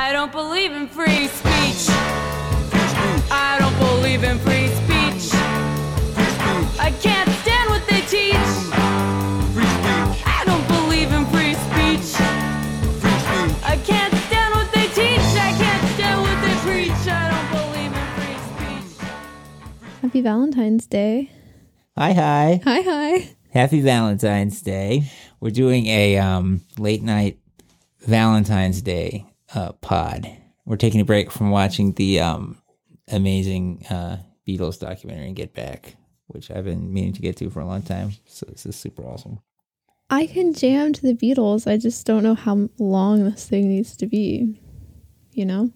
I don't believe in free speech. I don't believe in free speech. I can't stand what they teach. I don't believe in free speech. I can't stand what they teach. I can't stand what they preach. I don't believe in free speech. Happy Valentine's Day. Hi, hi. Hi, hi. Happy Valentine's Day. We're doing a um, late night Valentine's Day uh, pod. We're taking a break from watching the um, amazing uh, Beatles documentary and Get Back, which I've been meaning to get to for a long time. So this is super awesome. I can jam to the Beatles. I just don't know how long this thing needs to be. You know?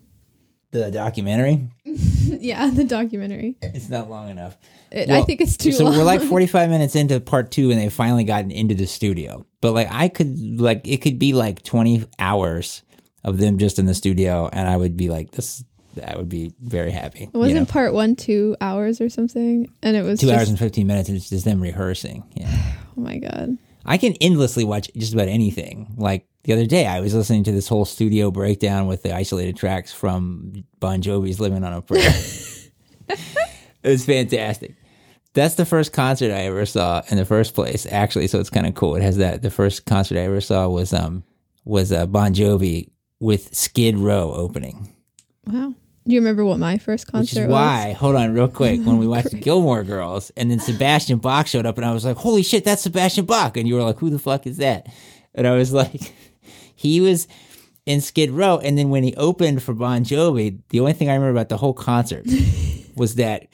The documentary, yeah, the documentary. it's not long enough. It, I think it's too so long. we're like 45 minutes into part two and they've finally gotten into the studio but like i could like it could be like 20 hours of them just in the studio and i would be like this i would be very happy you Wasn't know? part one two hours or something? And it was two just, hours and 15 minutes and it's just them rehearsing yeah Oh my god. i can endlessly watch just about anything like the other day i was listening to this whole studio breakdown with the isolated tracks from bon jovi's living on a prayer it was fantastic that's the first concert I ever saw in the first place, actually. So it's kind of cool. It has that. The first concert I ever saw was um was uh, Bon Jovi with Skid Row opening, Wow. Do you remember what my first which concert is why. Hold on, real quick. When we watched the Gilmore Girls, and then Sebastian Bach showed up, and I was like, "Holy shit, that's Sebastian Bach!" And you were like, "Who the fuck is that?" And I was like, "He was." In Skid Row, and then when he opened for Bon Jovi, the only thing I remember about the whole concert was that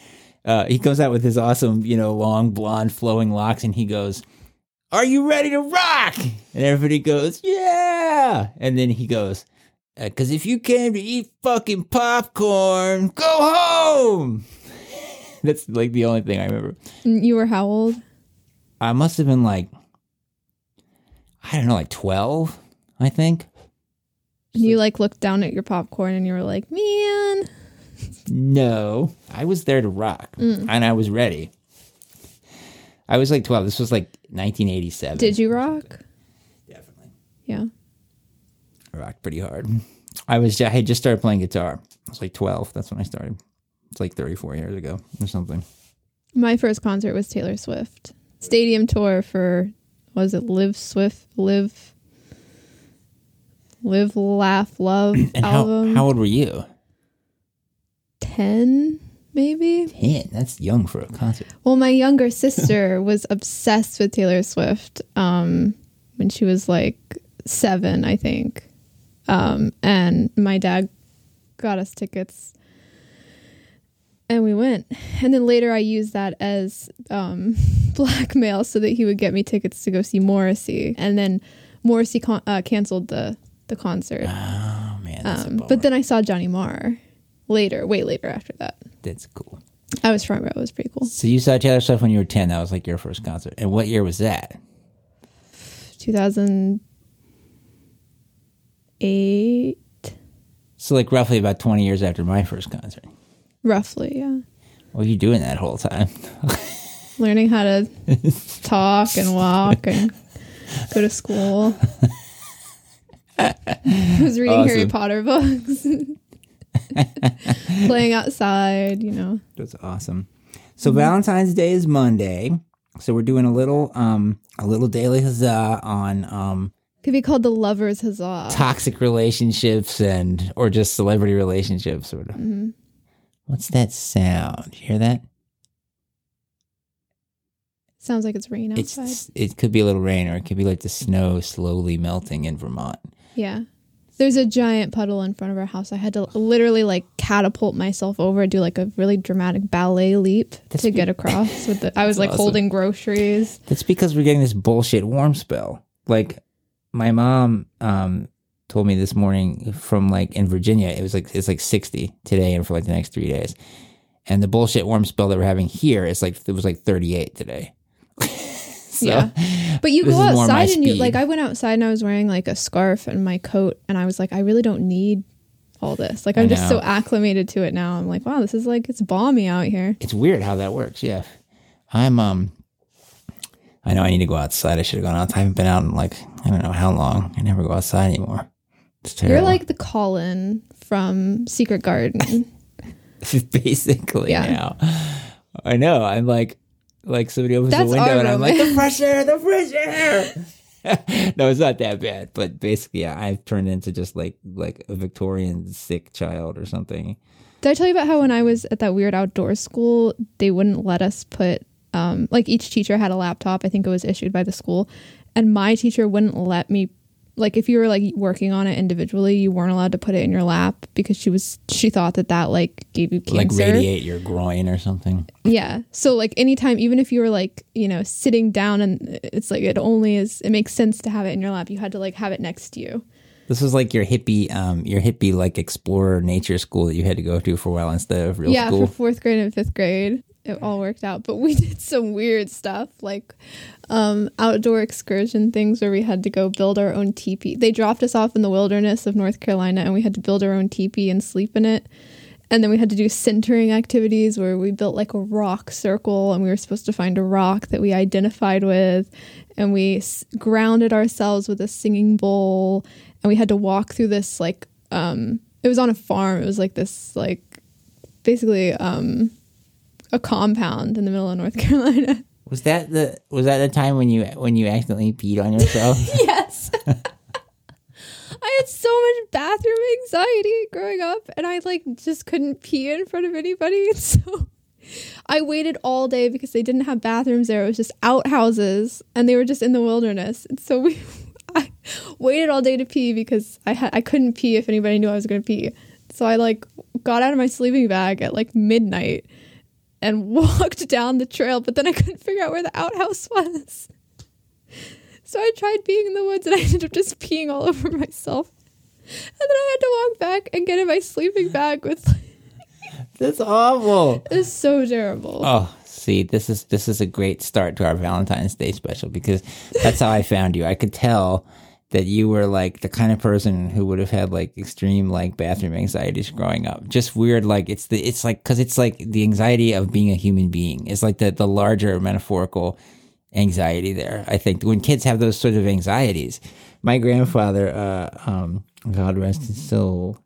uh, he comes out with his awesome, you know, long blonde flowing locks, and he goes, "Are you ready to rock?" And everybody goes, "Yeah!" And then he goes, Uh, "Because if you came to eat fucking popcorn, go home." That's like the only thing I remember. You were how old? I must have been like, I don't know, like twelve, I think. And you like looked down at your popcorn and you were like, man. No, I was there to rock, mm. and I was ready. I was like twelve. This was like 1987. Did you rock? Definitely. Yeah. I rocked pretty hard. I was I had just started playing guitar. I was like 12. That's when I started. It's like 34 years ago or something. My first concert was Taylor Swift. Stadium tour for was it Live Swift Live Live Laugh Love And how album how old were you? 10 maybe? Ten. That's young for a concert. Well, my younger sister was obsessed with Taylor Swift um, when she was like seven, I think. Um, and my dad got us tickets and we went. And then later I used that as um, blackmail so that he would get me tickets to go see Morrissey. And then Morrissey con- uh, canceled the, the concert. Oh man, that's Um, but then I saw Johnny Marr later, way later after that. that's cool. I was front row. It was pretty cool. So you saw Taylor Swift when you were 10. That was like your first concert. And what year was that? 2008 So like roughly about 20 years after my first concert. roughly yeah What were you doing that whole time? learning how to talk and walk and go to school I was reading harry potter books playing outside you know That's awesome. So Valentine's Day is Monday. So we're doing a little um a little daily huzzah on um could be called the lovers huzzah toxic relationships and or just celebrity relationships or Mhm. what's that sound? You hear that? sounds like it's rain outside It's it could be a little rain or it could be like the snow slowly melting in Vermont. yeah there's a giant puddle in front of our house i had to literally like catapult myself over do like a really dramatic ballet leap That's to be- get across with the i was like awesome. holding groceries That's because we're getting this bullshit warm spell. Like my mom um told me this morning from like in Virginia, it was like it's like 60 today and for like the next 3 days. And the bullshit warm spell that we're having here is like it was like 38 today. so, Yeah. But you go is more my outside and you like I went outside and I was wearing like a scarf and my coat and I was like I really don't need all this. Like I'm just so acclimated to it now. I'm like, wow, this is like it's balmy out here. It's weird how that works. Yeah. I'm um I know I need to go outside. I should have gone outside. I haven't been out in like I don't know how long. I never go outside anymore. It's You're like the Colin from Secret Garden. basically Yeah. now. I know. I'm like, like somebody opens That's the window and I'm like, the fresh air, the fresh air. no, it's not that bad, but basically, yeah, I've turned into just like like a Victorian sick child or something. Did I tell you about how when I was at that weird outdoor school, they wouldn't let us put um like each teacher had a laptop. I think it was issued by the school, and my teacher wouldn't let me like if you were like working on it individually, you weren't allowed to put it in your lap because she was she thought that that like gave you cancer. Like radiate your groin or something. Yeah. So like anytime, even if you were like you know sitting down and it's like it only is it makes sense to have it in your lap. You had to like have it next to you. This was like your hippie, um, your hippie like explorer nature school that you had to go to for a while instead of real yeah, school. for fourth grade and fifth grade, it all worked out. But we did some weird stuff like um, outdoor excursion things where we had to go build our own teepee. They dropped us off in the wilderness of North Carolina, and we had to build our own teepee and sleep in it. And then we had to do centering activities where we built like a rock circle and we were supposed to find a rock that we identified with. And we s- grounded ourselves with a singing bowl. And we had to walk through this like, um, it was on a farm. It was like this, like, basically um, a compound in the middle of North Carolina. Was that the was that the time when you when you accidentally peed on yourself? yes. I had so much bathroom anxiety growing up, and I like just couldn't pee in front of anybody. So I waited all day because they didn't have bathrooms there. It was just outhouses, and they were just in the wilderness. And so we, I waited all day to pee because I had I couldn't pee if anybody knew I was going to pee. So I like got out of my sleeping bag at like midnight and walked down the trail, but then I couldn't figure out where the outhouse was. So I tried peeing in the woods and I ended up just peeing all over myself. And then I had to walk back and get in my sleeping bag with That's awful. it's so terrible. Oh, see, this is this is a great start to our Valentine's Day special because that's how I found you. I could tell that you were like the kind of person who would have had like extreme like bathroom anxieties growing up. Just weird like it's the it's like cuz it's like the anxiety of being a human being. It's like the the larger metaphorical anxiety there. I think when kids have those sort of anxieties. My grandfather uh um God rest his soul.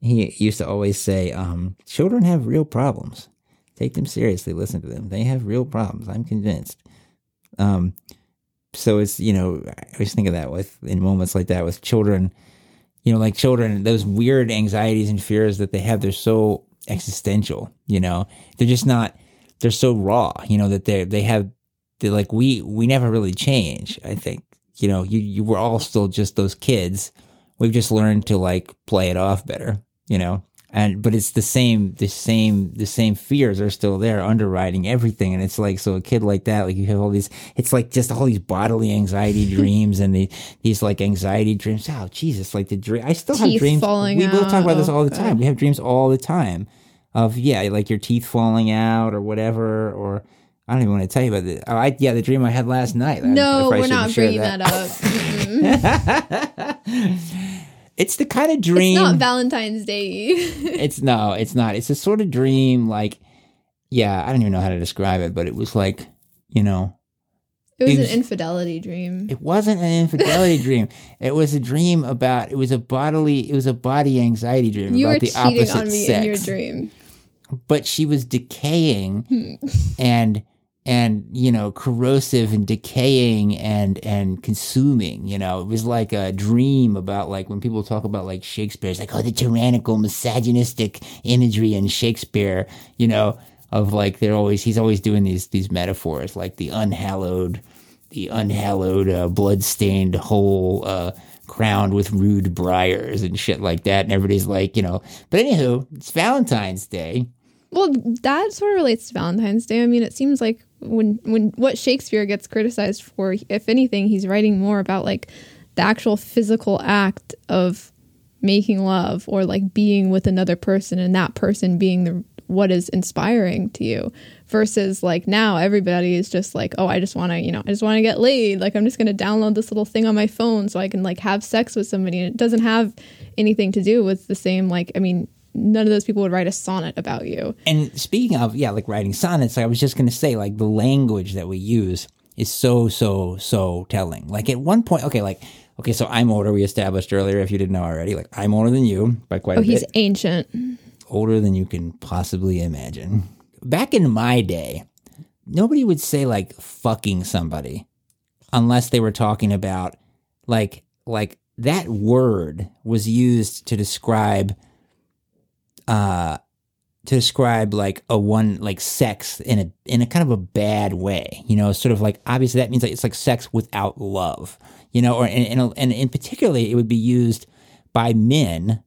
He used to always say um children have real problems take them seriously listen to them they have real problems i'm convinced um so it's you know i always think of that with in moments like that with children. You know like children those weird anxieties and fears that they have they're so existential you know? They're just not they're so raw you know that they they have they like we we never really change i think. You know you you were all still just those kids. We've just learned to like play it off better you know and but it's the same the same the same fears are still there underwriting everything. And it's like so a kid like that like you have all these it's like just all these bodily anxiety dreams and the, these like anxiety dreams. Oh jesus like the dream i still have Teeth dreams. falling we both talk about this all the time. We have dreams all the time of yeah like your teeth falling out or whatever or I don't even want to tell you about it. Oh, I, yeah, the dream I had last night. I- no, I probably we're not bringing that, up. It's the kind of it's dream. not Valentine's Day. it's no, it's not. It's a sort of dream like yeah, I don't even know how to describe it, but it was like, you know, it was It an infidelity dream. it wasn't an infidelity dream. It was a dream about it was a bodily it was a body anxiety dream You about were the cheating opposite on me sex. in your dream. But she was decaying hmm. and and you know corrosive and decaying and and consuming you know? It was like a dream about like when people talk about like shakespeare it's like oh the tyrannical misogynistic imagery in shakespeare you know of like they're always he's always doing these these metaphors like the unhallowed the unhallowed uh, blood-stained hole uh crowned with rude briars and shit like that and everybody's like you know? But anywho it's valentine's day. Well, that sort of relates to Valentine's Day. I mean, it seems like when when what Shakespeare gets criticized for, if anything, he's writing more about like the actual physical act of making love or like being with another person and that person being the what is inspiring to you versus like now everybody is just like oh i just want to you know i just want to get laid. Like i'm just going to download this little thing on my phone so i can like have sex with somebody. And it doesn't have anything to do with the same like i mean none of those people would write a sonnet about you And speaking of, yeah, like writing sonnets, like I was just going to say, like, the language that we use is so, so, so telling. Like, at one point, okay, like, okay, so I'm older. We established earlier, if you didn't know already, like I'm older than you by quite Oh, a he's ancient. older than you can possibly imagine. Back in my day, nobody would say like fucking somebody unless they were talking about like like that word was used to describe uh to describe like a one like sex in a in a kind of a bad way you know sort of like obviously that means like it's like sex without love you know or and and, and in particularly it would be used by men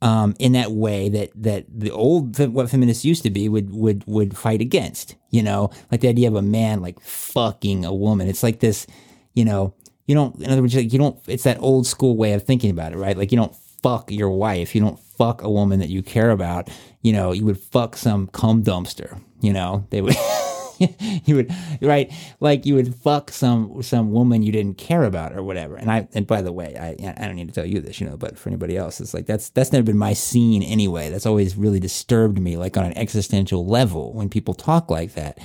um, in that way that that the old what feminists used to be would would would fight against. You know, like the idea of a man like fucking a woman. It's like this. You know, you don't. In other words, like you don't. It's that old school way of thinking about it, right? Like you don't fuck your wife. You don't fuck a woman that you care about. You know, you would fuck some cum dumpster. You know, they would. you would right like you would fuck some some woman you didn't care about or whatever and i and by the way i i don't need to tell you this you know but for anybody else it's like that's that's never been my scene anyway that's always really disturbed me like on an existential level when people talk like that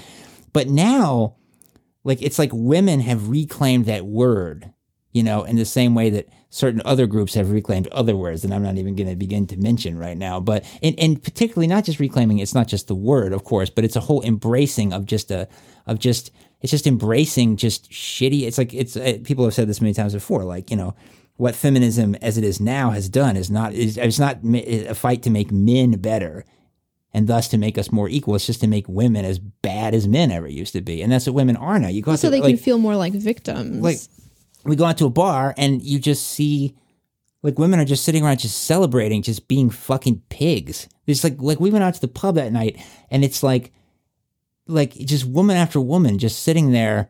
but now like it's like women have reclaimed that word you know, in the same way that certain other groups have reclaimed other words that I'm not even going to begin to mention right now. But and, and particularly not just reclaiming, it's not just the word, of course, but it's a whole embracing of just a of just it's just embracing just shitty. It's like it's uh, people have said this many times before, like you know. What feminism, as it is now, has done is not is it's not a fight to make men better, and thus to make us more equal. It's just to make women as bad as men ever used to be, and that's what women are now. You go So they like, can feel more like victims. like we go out to a bar and you just see like women are just sitting around just celebrating just being fucking pigs. It's like like we went out to the pub that night and it's like like just woman after woman just sitting there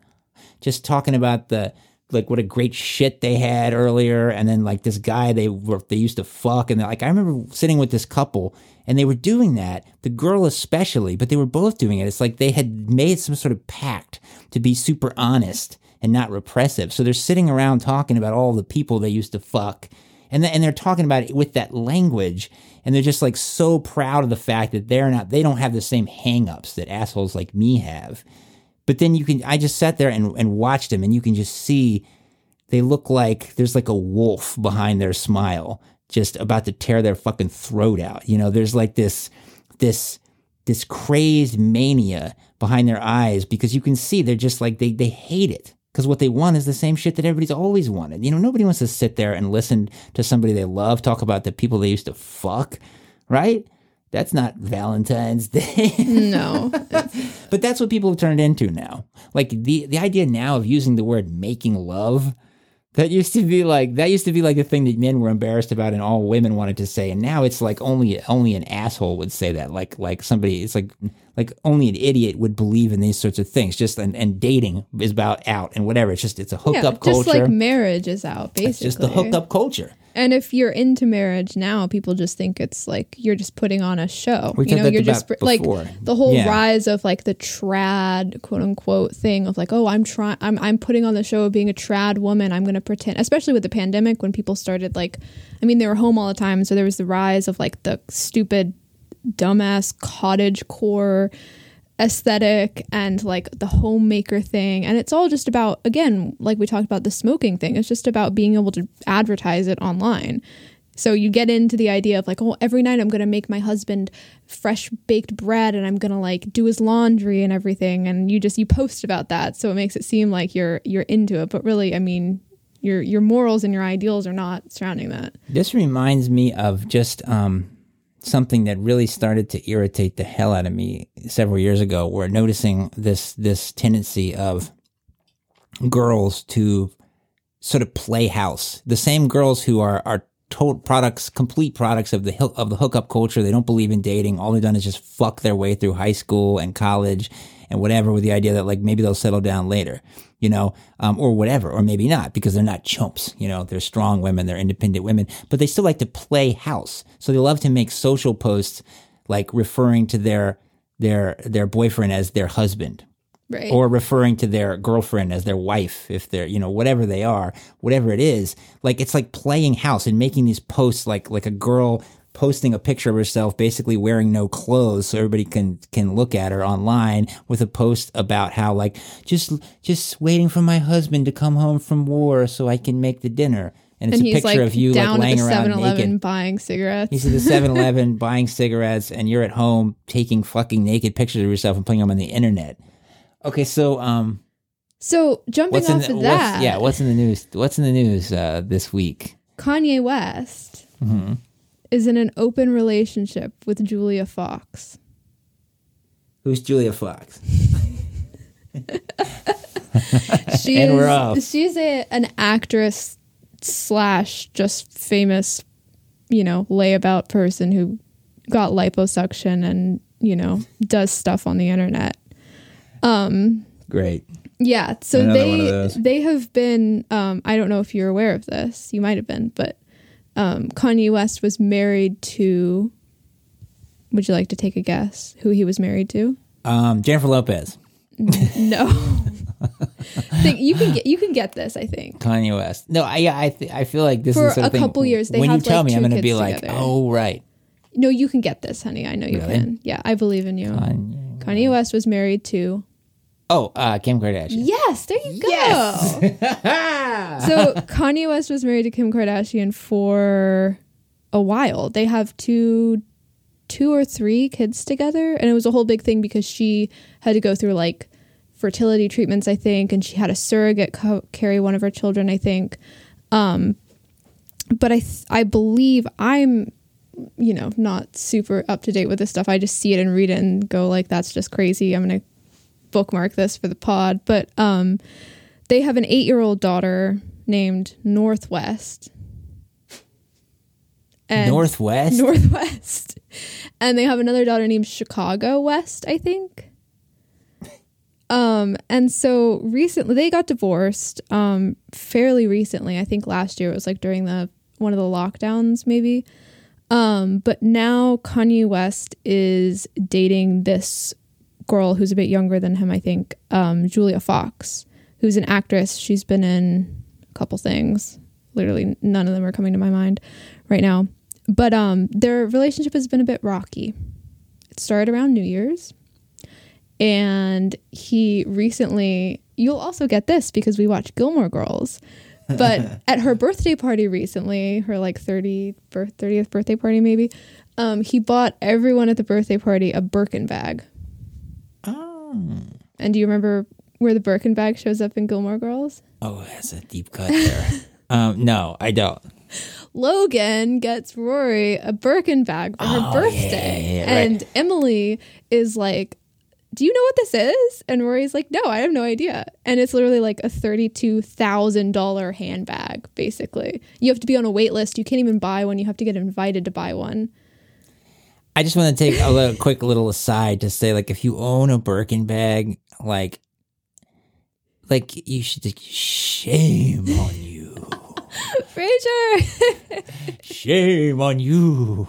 just talking about the like what a great shit they had earlier and then like this guy they were they used to fuck and they're like I remember sitting with this couple and they were doing that the girl especially but they were both doing it. It's like they had made some sort of pact to be super honest and not repressive. So they're sitting around talking about all the people they used to fuck. And, th- and they're talking about it with that language. And they're just like so proud of the fact that they're not they don't have the same hangups that assholes like me have. But then you can i just sat there and, and watched them and you can just see they look like there's like a wolf behind their smile just about to tear their fucking throat out. You know there's like this this this crazed mania behind their eyes because you can see they're just like they they hate it because what they want is the same shit that everybody's always wanted you know nobody wants to sit there and listen to somebody they love talk about the people they used to fuck right that's not valentine's day no. but that's what people have turned into now. Like the the idea now of using the word making love, that used to be like that used to be like the thing that men were embarrassed about and all women wanted to say. And now it's like only only an asshole would say that. Like like somebody it's like like only an idiot would believe in these sorts of things. Just and, and dating is about out and whatever. It's just it's a hookup yeah, culture. just like marriage is out, basically. it's just the hookup culture. And if you're into marriage now, people just think it's like you're just putting on a show. We you know, you're just like the whole Yeah. rise of like the trad quote unquote thing of like, oh, I'm trying, I'm I'm putting on the show of being a trad woman. I'm going to pretend, especially with the pandemic when people started like, I mean, they were home all the time, so there was the rise of like the stupid, dumbass cottage core aesthetic and like the homemaker thing. And it's all just about again like we talked about the smoking thing it's just about being able to advertise it online. So you get into the idea of like oh every night i'm going to make my husband fresh baked bread and i'm going to like do his laundry and everything. And you just you post about that. So it makes it seem like you're you're into it. But really i mean your your morals and your ideals are not surrounding that. This reminds me of just um, something that really started to irritate the hell out of me several years ago. Where noticing this this tendency of girls to sort of play house, the same girls who are are total products, complete products of the of the hookup culture. They don't believe in dating. All they've done is just fuck their way through high school and college and whatever, with the idea that like maybe they'll settle down later, you know, um, or whatever, or maybe not because they're not chumps. You know, they're strong women, they're independent women, but they still like to play house. So they love to make social posts like referring to their their their boyfriend as their husband right or referring to their girlfriend as their wife if they're you know whatever they are whatever it is like it's like playing house and making these posts like like a girl posting a picture of herself basically wearing no clothes so everybody can can look at her online with a post about how like just just waiting for my husband to come home from war so I can make the dinner and it's and a picture like of you like laying the around 7-Eleven naked buying cigarettes. He's at the 7-Eleven buying cigarettes, and you're at home taking fucking naked pictures of yourself and putting them on the internet. Okay, so um, so jumping what's off the, of what's, that, yeah, what's in the news? What's in the news uh, this week? Kanye West Mm-hmm. Is in an open relationship with Julia Fox. Who's Julia Fox? She And we're off. She's a an actress slash just famous, you know, layabout person who got liposuction and you know does stuff on the internet. Um, Great. Yeah, so Another they they have been. Um, I don't know if you're aware of this. You might have been, but um, Kanye West was married to. Would you like to take a guess who he was married to? Um, Jennifer Lopez, No. think you can get you can get this. I think. Kanye West. No, I I th- I feel like this For is a thing- couple years, they when you tell like, me, I'm going to be like, together. oh right, No, you can get this, honey. I know you Really? can. Yeah, I believe in you. Kanye. Kanye West was married to. Oh, uh, Kim Kardashian. Yes, there you go. so Kanye West was married to Kim Kardashian for a while. They have two two or three kids together and it was a whole big thing because she had to go through like fertility treatments I think and she had a surrogate co- carry one of her children I think. Um but I th- I believe I'm you know not super up to date with this stuff. I just see it and read it and go like that's just crazy. I'm going to bookmark this for the pod, but um they have an 8-year-old daughter named Northwest. And Northwest. Northwest. And they have another daughter named Chicago West, I think. Um, and so recently they got divorced, um, fairly recently. I think last year it was like during the one of the lockdowns, maybe. Um, but now Kanye West is dating this girl who's a bit younger than him, I think, um, Julia Fox, who's an actress. She's been in a couple things. Literally none of them are coming to my mind right now. But um, their relationship has been a bit rocky. It started around New Year's. And he recently, you'll also get this because we watch Gilmore Girls. But at her birthday party recently, her like 30 30th birthday party maybe, um, he bought everyone at the birthday party a Birkin bag. Oh. And do you remember where the Birkin bag shows up in Gilmore Girls? Oh, that's a deep cut there. um, no, I don't. Logan gets Rory a Birkin bag for her Oh, yeah, birthday. yeah, yeah, right. And Emily is like, Do you know what this is? And Rory's like, No, I have no idea. And it's literally like a $32,000 handbag, basically. You have to be on a wait list. You can't even buy one. You have to get invited to buy one. I just want to take a little, quick little aside to say, like, if you own a Birkin bag, like, like you should shame on you, Fraser! shame on you.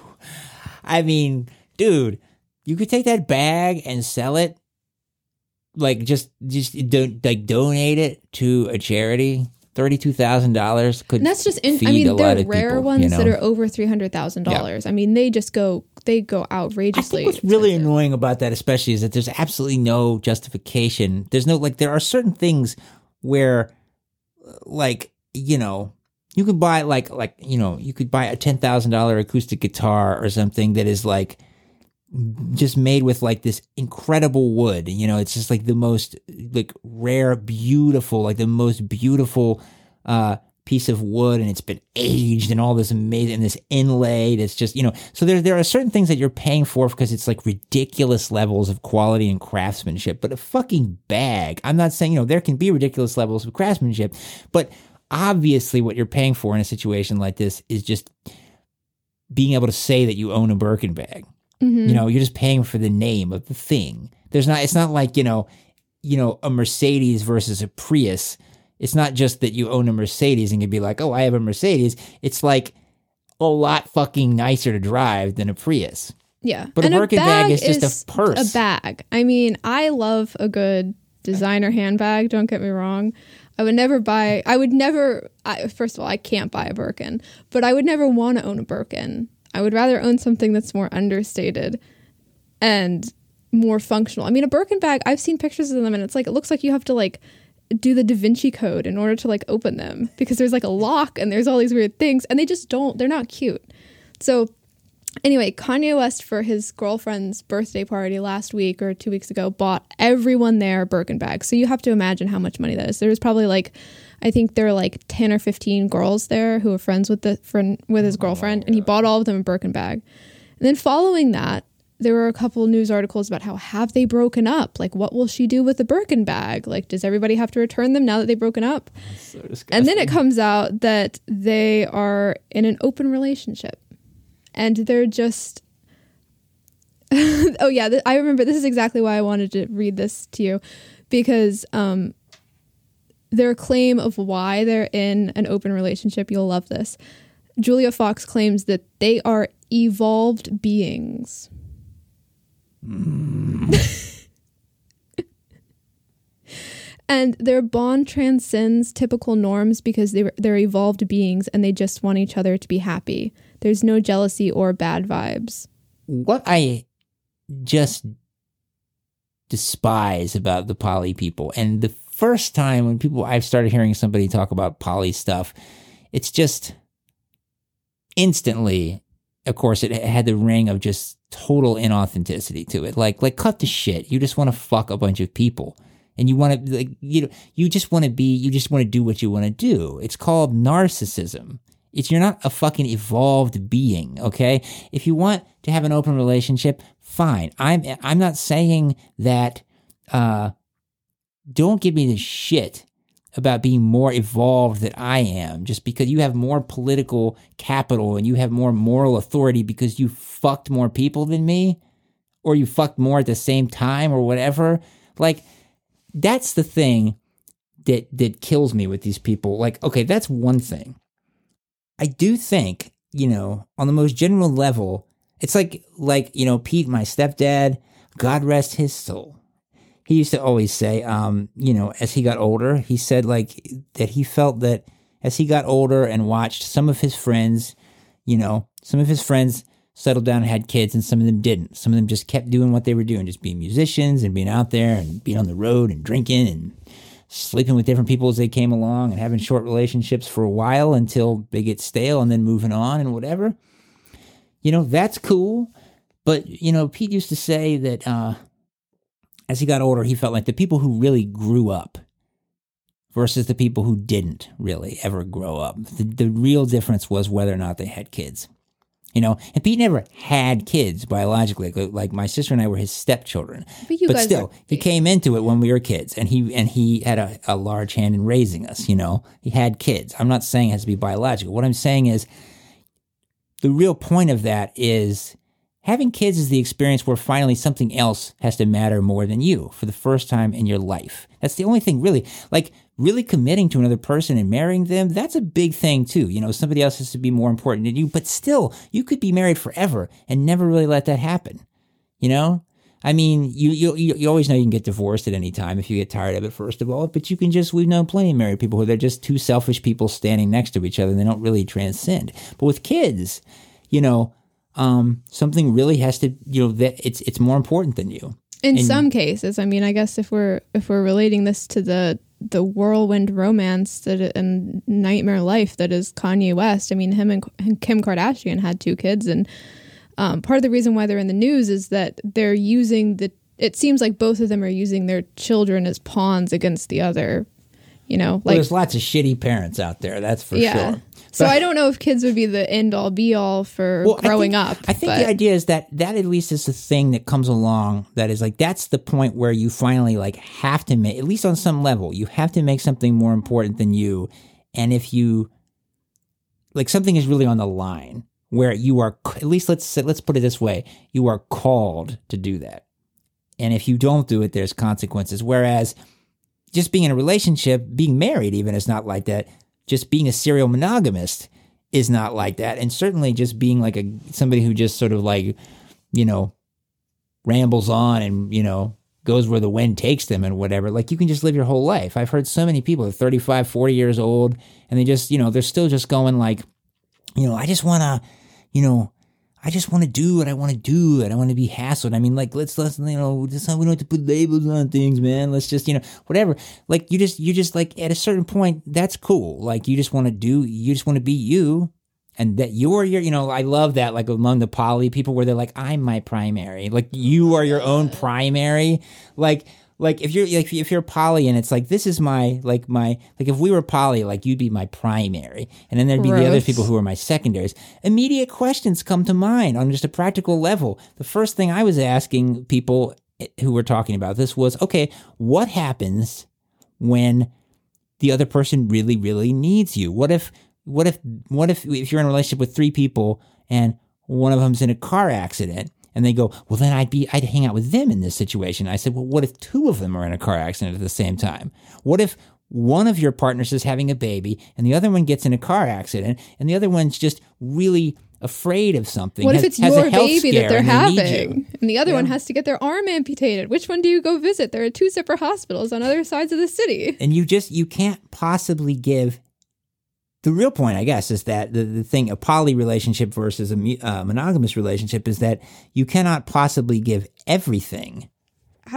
I mean, dude, you could take that bag and sell it, like, just just don't like donate it to a charity. Thirty-two thousand dollars could. And that's just in, I mean, a there lot are of rare people, ones you that are over $300,000. I mean, they just go, they go outrageously. I think what's really expensive. annoying about that, especially, is that there's absolutely no justification. There's no like there are certain things where, like you know, you could buy like like you know you could buy a ten thousand dollar acoustic guitar or something that is like just made with like this incredible wood. You know, it's just like the most like rare, beautiful, like the most beautiful uh piece of wood and it's been aged and all this amazing and this inlaid. It's just, you know, so there there are certain things that you're paying for because it's like ridiculous levels of quality and craftsmanship. But a fucking bag, I'm not saying, you know, there can be ridiculous levels of craftsmanship, but obviously what you're paying for in a situation like this is just being able to say that you own a Birkin bag. Mhm. You know, you're just paying for the name of the thing. There's not. It's not like you know, you know, a Mercedes versus a Prius. It's not just that you own a Mercedes and can be like, oh, I have a Mercedes. It's like a lot fucking nicer to drive than a Prius. Yeah. But a and Birkin bag is just a purse. A bag. I mean, I love a good designer handbag, don't get me wrong. I would never buy I would never I, first of all, I can't buy a Birkin, but I would never want to own a Birkin. I would rather own something that's more understated and more functional. I mean, a Birkin bag, I've seen pictures of them and it's like, it looks like you have to like do the Da Vinci Code in order to like open them because there's like a lock and there's all these weird things and they just don't, they're not cute. So, anyway, Kanye West for his girlfriend's birthday party last week or two weeks ago bought everyone there Birkin bags. So, you have to imagine how much money that is. There was probably like, I think there were like 10 or 15 girls there who were friends with the friend with his girlfriend and he bought all of them a Birkin bag. And then following that, there were a couple news articles about how have they broken up? Like, what will she do with the Birkin bag? Like, does everybody have to return them now that they've broken up? So. And then it comes out that they are in an open relationship, and they're just. oh yeah, th- I remember. This is exactly why I wanted to read this to you, because um, their claim of why they're in an open relationship. You'll love this. Julia Fox claims that they are evolved beings. and their bond transcends typical norms because they, they're evolved beings and they just want each other to be happy. There's no jealousy or bad vibes. what I just despise about the poly people, and the first time when people I've started hearing somebody talk about poly stuff, it's just instantly. Of course, it had the ring of just total inauthenticity to it. Like, like cut the shit. You just want to fuck a bunch of people, and you want to like you know you just want to be you just want to do what you want to do. It's called narcissism. It's you're not a fucking evolved being, okay? If you want to have an open relationship, fine. I'm I'm not saying that uh don't give me the shit about being more evolved than I am just because you have more political capital and you have more moral authority because you fucked more people than me or you fucked more at the same time or whatever. Like that's the thing that that kills me with these people. Like okay, that's one thing. I do think, you know, on the most general level, it's like like, you know, Pete, my stepdad, God rest his soul. He used to always say, um, you know, as he got older, he said like that he felt that as he got older and watched some of his friends, you know, some of his friends settled down and had kids and some of them didn't. Some of them just kept doing what they were doing, just being musicians and being out there and being on the road and drinking and sleeping with different people as they came along and having short relationships for a while until they get stale and then moving on and whatever. You know, that's cool. But, you know, Pete used to say that uh, as he got older, he felt like the people who really grew up versus the people who didn't really ever grow up, the, the real difference was whether or not they had kids. You know, and Pete never had kids biologically. Like, like my sister and I were his stepchildren. But you guys still, are- he came into it when we were kids, and he and he had a, a large hand in raising us. You know, he had kids. I'm not saying it has to be biological. What I'm saying is, the real point of that is having kids is the experience where finally something else has to matter more than you for the first time in your life. That's the only thing really. Like really committing to another person and marrying them, that's a big thing too. You know, somebody else has to be more important than you, but still, you could be married forever and never really let that happen. You know? I mean, you, you you always know you can get divorced at any time if you get tired of it. First of all, but you can just we've known plenty of married people who they're just two selfish people standing next to each other and they don't really transcend. But with kids, you know, um, something really has to you know that it's it's more important than you. In And- some cases, I mean, I guess if we're if we're relating this to the the whirlwind romance that and nightmare life that is Kanye West, I mean, him and Kim Kardashian had two kids, and um, part of the reason why they're in the news is that they're using the. It seems like both of them are using their children as pawns against the other. You know, Well, like there's lots of shitty parents out there, that's for yeah. sure. So I don't know if kids would be the end all be all for Well, I growing think- up. I think but- the idea is that that at least is the thing that comes along that is like that's the point where you finally like have to make at least on some level you have to make something more important than you, and if you like something is really on the line where you are at least let's say, let's put it this way you are called to do that, and if you don't do it, there's consequences. Whereas just being in a relationship, being married even is not like that. Just being a serial monogamist is not like that. And certainly just being like a somebody who just sort of like, you know, rambles on and, you know, goes where the wind takes them and whatever. Like you can just live your whole life. I've heard so many people, 35, 40 years old, and they just, you know, they're still just going like, you know, I just want to, you know, I just want to do what I want to do. I don't want to be hassled. I mean, like, let's, let's, you know, just, we don't have to put labels on things, man. Let's just, you know, whatever. Like, you just, you just, like, at a certain point, that's cool. Like, you just want to do, you just want to be you. And that you're your, you know, I love that, like, among the poly people where they're like, I'm my primary. Like, you are your own primary. Like, like if you're like if you're poly and it's like this is my like my like if we were poly like you'd be my primary. And then there'd be the other people who are my secondaries. Immediate questions come to mind on just a practical level. The first thing i was asking people eh, who were talking about this was okay what happens when the other person really really needs you? What if what if what if if you're in a relationship with three people and one of them's in a car accident and they go well then i'd be i'd hang out with them in this situation i said well what if two of them are in a car accident at the same time what if one of your partners is having a baby and the other one gets in a car accident and the other one's just really afraid of something What has- if it's your baby that they're and having, and the other one has to get their arm amputated? Which one do you go visit? There are two separate hospitals on other sides of the city. and you just you can't possibly give the real point i guess is that the, the thing a poly relationship versus a uh, monogamous relationship is that you cannot possibly give everything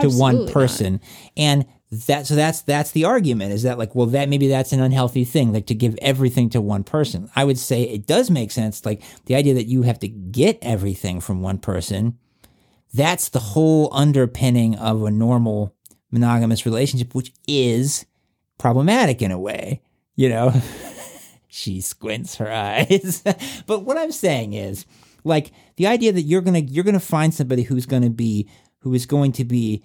to one Absolutely not. person. And that so that's that's the argument is that like well that maybe that's an unhealthy thing like to give everything to one person. I would say it does make sense like the idea that you have to get everything from one person that's the whole underpinning of a normal monogamous relationship which is problematic in a way you know she squints her eyes. But what i'm saying is like the idea that you're gonna you're gonna find somebody who's gonna be who is going to be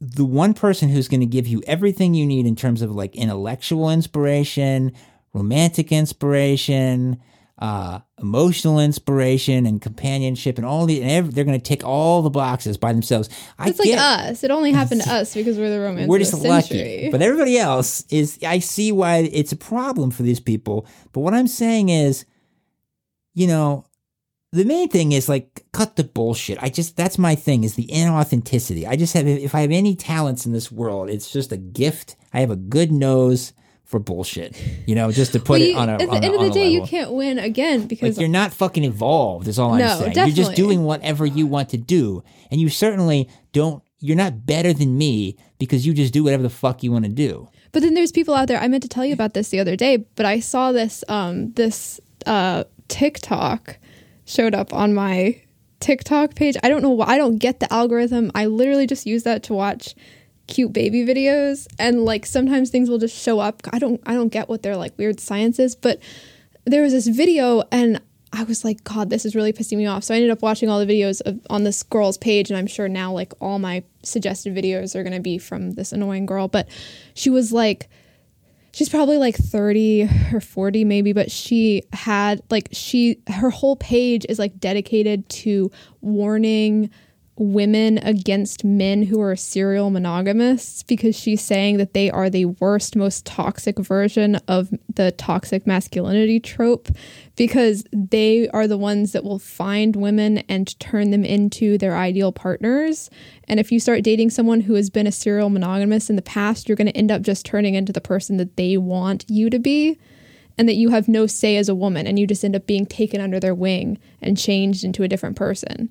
the one person who's going to give you everything you need in terms of like intellectual inspiration romantic inspiration uh, emotional inspiration and companionship and all the and every, they're going to tick all the boxes by themselves I It's like us. It only happened to us because we're the romance we're just lucky. century. But everybody else is, I see why it's a problem for these people. But what I'm saying is, you know, the main thing is like cut the bullshit. I just, that's my thing is the inauthenticity. I just have, if I have any talents in this world, it's just a gift. I have a good nose for bullshit, you know, just to put Well, it on a, at the on a- end of the day, you can't win again because Like you're not fucking evolved. Is all I'm No, saying. You're just doing whatever you want to do, and you certainly don't. You're not better than me because you just do whatever the fuck you want to do. But then there's people out there. I meant to tell you about this the other day, but I saw this um this uh TikTok showed up on my TikTok page. I don't know why I don't get the algorithm. I literally just use that to watch cute baby videos and like sometimes things will just show up. I don't I don't get what their like weird science is, but there was this video and I was like, God, this is really pissing me off. So I ended up watching all the videos of, on this girl's page, and I'm sure now like all my suggested videos are gonna be from this annoying girl. But she was like, she's probably like 30 or 40 maybe, but she had like she her whole page is like dedicated to warning women against men who are serial monogamists because she's saying that they are the worst, most toxic version of the toxic masculinity trope because they are the ones that will find women and turn them into their ideal partners. And if you start dating someone who has been a serial monogamist in the past, you're going to end up just turning into the person that they want you to be and that you have no say as a woman and you just end up being taken under their wing and changed into a different person.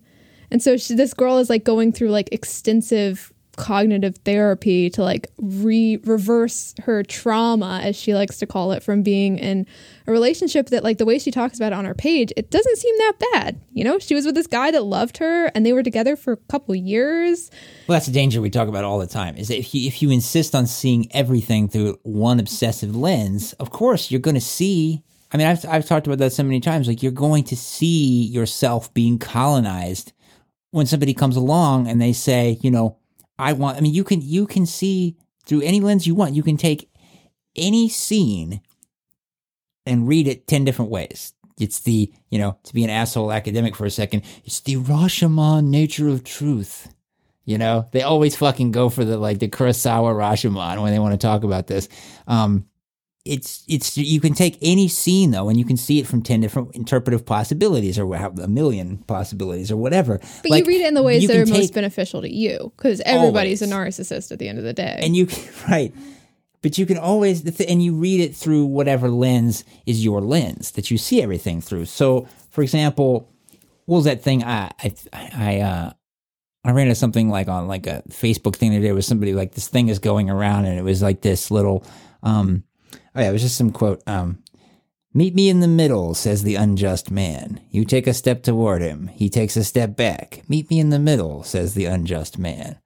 And so she, this girl is like going through like extensive cognitive therapy to like re reverse her trauma as she likes to call it from being in a relationship that like the way she talks about it on her page it doesn't seem that bad you know she was with this guy that loved her and they were together for a couple years Well, that's the danger we talk about all the time. Is that if you, if you insist on seeing everything through one obsessive lens, of course you're going to see. I mean, I've I've talked about that so many times. Like you're going to see yourself being colonized when somebody comes along and they say, you know, I want. I mean, you can you can see through any lens you want. You can take any scene and read it 10 different ways. It's the, you know, to be an asshole academic for a second, it's the Rashomon nature of truth. You know, they always fucking go for the like the Kurosawa Rashomon when they want to talk about this. Um, it's it's you can take any scene though, and you can see it from ten different interpretive possibilities, or a million possibilities, or whatever. but Like, you read it in the ways that are most beneficial to you because everybody's a narcissist at the end of the day and you can right but you can always and you read it through whatever lens is your lens that you see everything through so for example what was that thing? I I I uh I ran into something like on like a Facebook thing today was somebody like this thing is going around and it was like this little um oh yeah, it was just some quote um Meet me in the middle, says the unjust man. You take a step toward him. He takes a step back. Meet me in the middle, says the unjust man.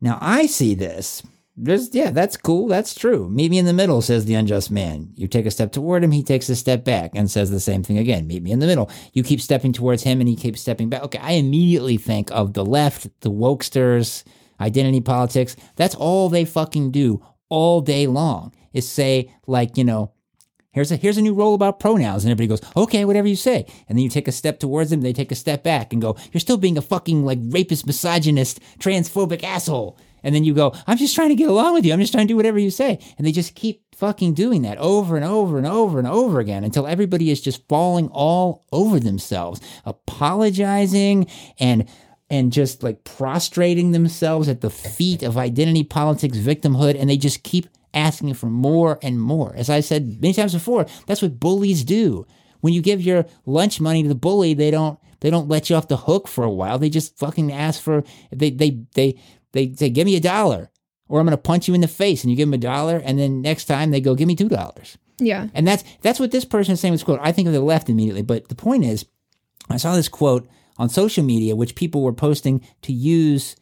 Now I see this. There's, yeah, that's cool. That's true. Meet me in the middle, says the unjust man. You take a step toward him, he takes a step back and says the same thing again. Meet me in the middle. You keep stepping towards him and he keeps stepping back. Okay, I immediately think of the left, the wokesters, identity politics. That's all they fucking do all day long is say, like, you know, Here's a here's a new rule about pronouns, and everybody goes, okay, whatever you say. And then you take a step towards them, they take a step back and go, you're still being a fucking like rapist, misogynist, transphobic asshole. And then you go, I'm just trying to get along with you. I'm just trying to do whatever you say. And they just keep fucking doing that over and over and over and over again until everybody is just falling all over themselves, apologizing and and just like prostrating themselves at the feet of identity politics victimhood and they just keep asking for more and more. As I said many times before, that's what bullies do. When you give your lunch money to the bully, they don't they don't let you off the hook for a while. They just fucking ask for they they they they say give me a dollar or I'm going to punch you in the face and you give them a dollar and then next time they go give me two dollars. Yeah. And that's that's what this person is saying with this quote. I think of the left immediately, but the point is I saw this quote on social media which people were posting to use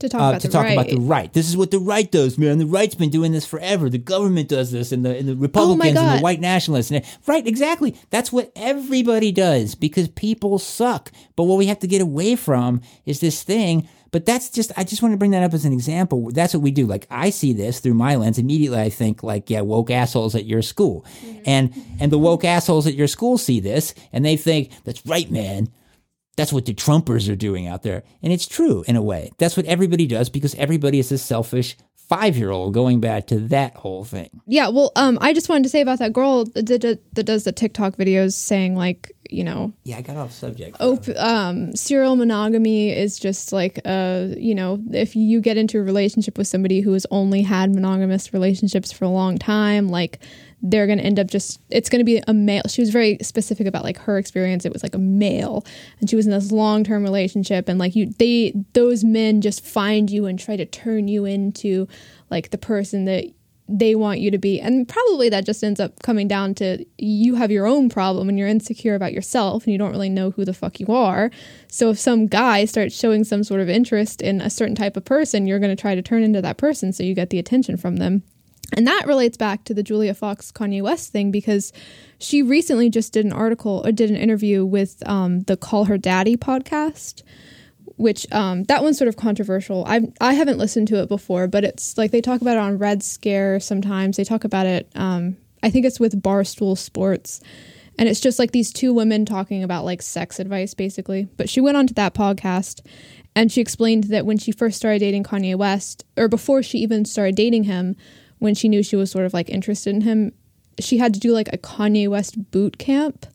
To talk uh, about to the talk right. about the right. This is what the right does, man. The right's been doing this forever. The government does this, and the and the Republicans and Oh God. the white nationalists. And right, exactly. That's what everybody does because people suck. But what we have to get away from is this thing. But that's just I just want to bring that up as an example. That's what we do. Like I see this through my lens. Immediately I think like, yeah, woke assholes at your school. And and the woke assholes at your school see this and they think, that's right, man. That's what the Trumpers are doing out there. And it's true in a way. That's what everybody does because everybody is a selfish five year old going back to that whole thing. Yeah, well, um, I just wanted to say about that girl that, that, does the TikTok videos saying like, you know, Yeah, I got off subject. op- um, serial monogamy is just like, uh, you know, if you get into a relationship with somebody who has only had monogamous relationships for a long time, like they're going to end up just, it's going to be a male. She was very specific about like her experience. It was like a male and she was in this long term relationship and like you, they, those men just find you and try to turn you into like the person that they want you to be. And probably that just ends up coming down to you have your own problem and you're insecure about yourself and you don't really know who the fuck you are. So if some guy starts showing some sort of interest in a certain type of person, you're going to try to turn into that person so you get the attention from them. And that relates back to the Julia Fox Kanye West thing because she recently just did an article or did an interview with um, the Call Her Daddy podcast which um, that one's sort of controversial. I I haven't listened to it before, but it's like they talk about it on Red Scare sometimes. They talk about it. Um, I think it's with Barstool Sports, and it's just like these two women talking about like sex advice basically. But she went on to that podcast, and she explained that when she first started dating Kanye West, or before she even started dating him, when she knew she was sort of like interested in him, she had to do like a Kanye West boot camp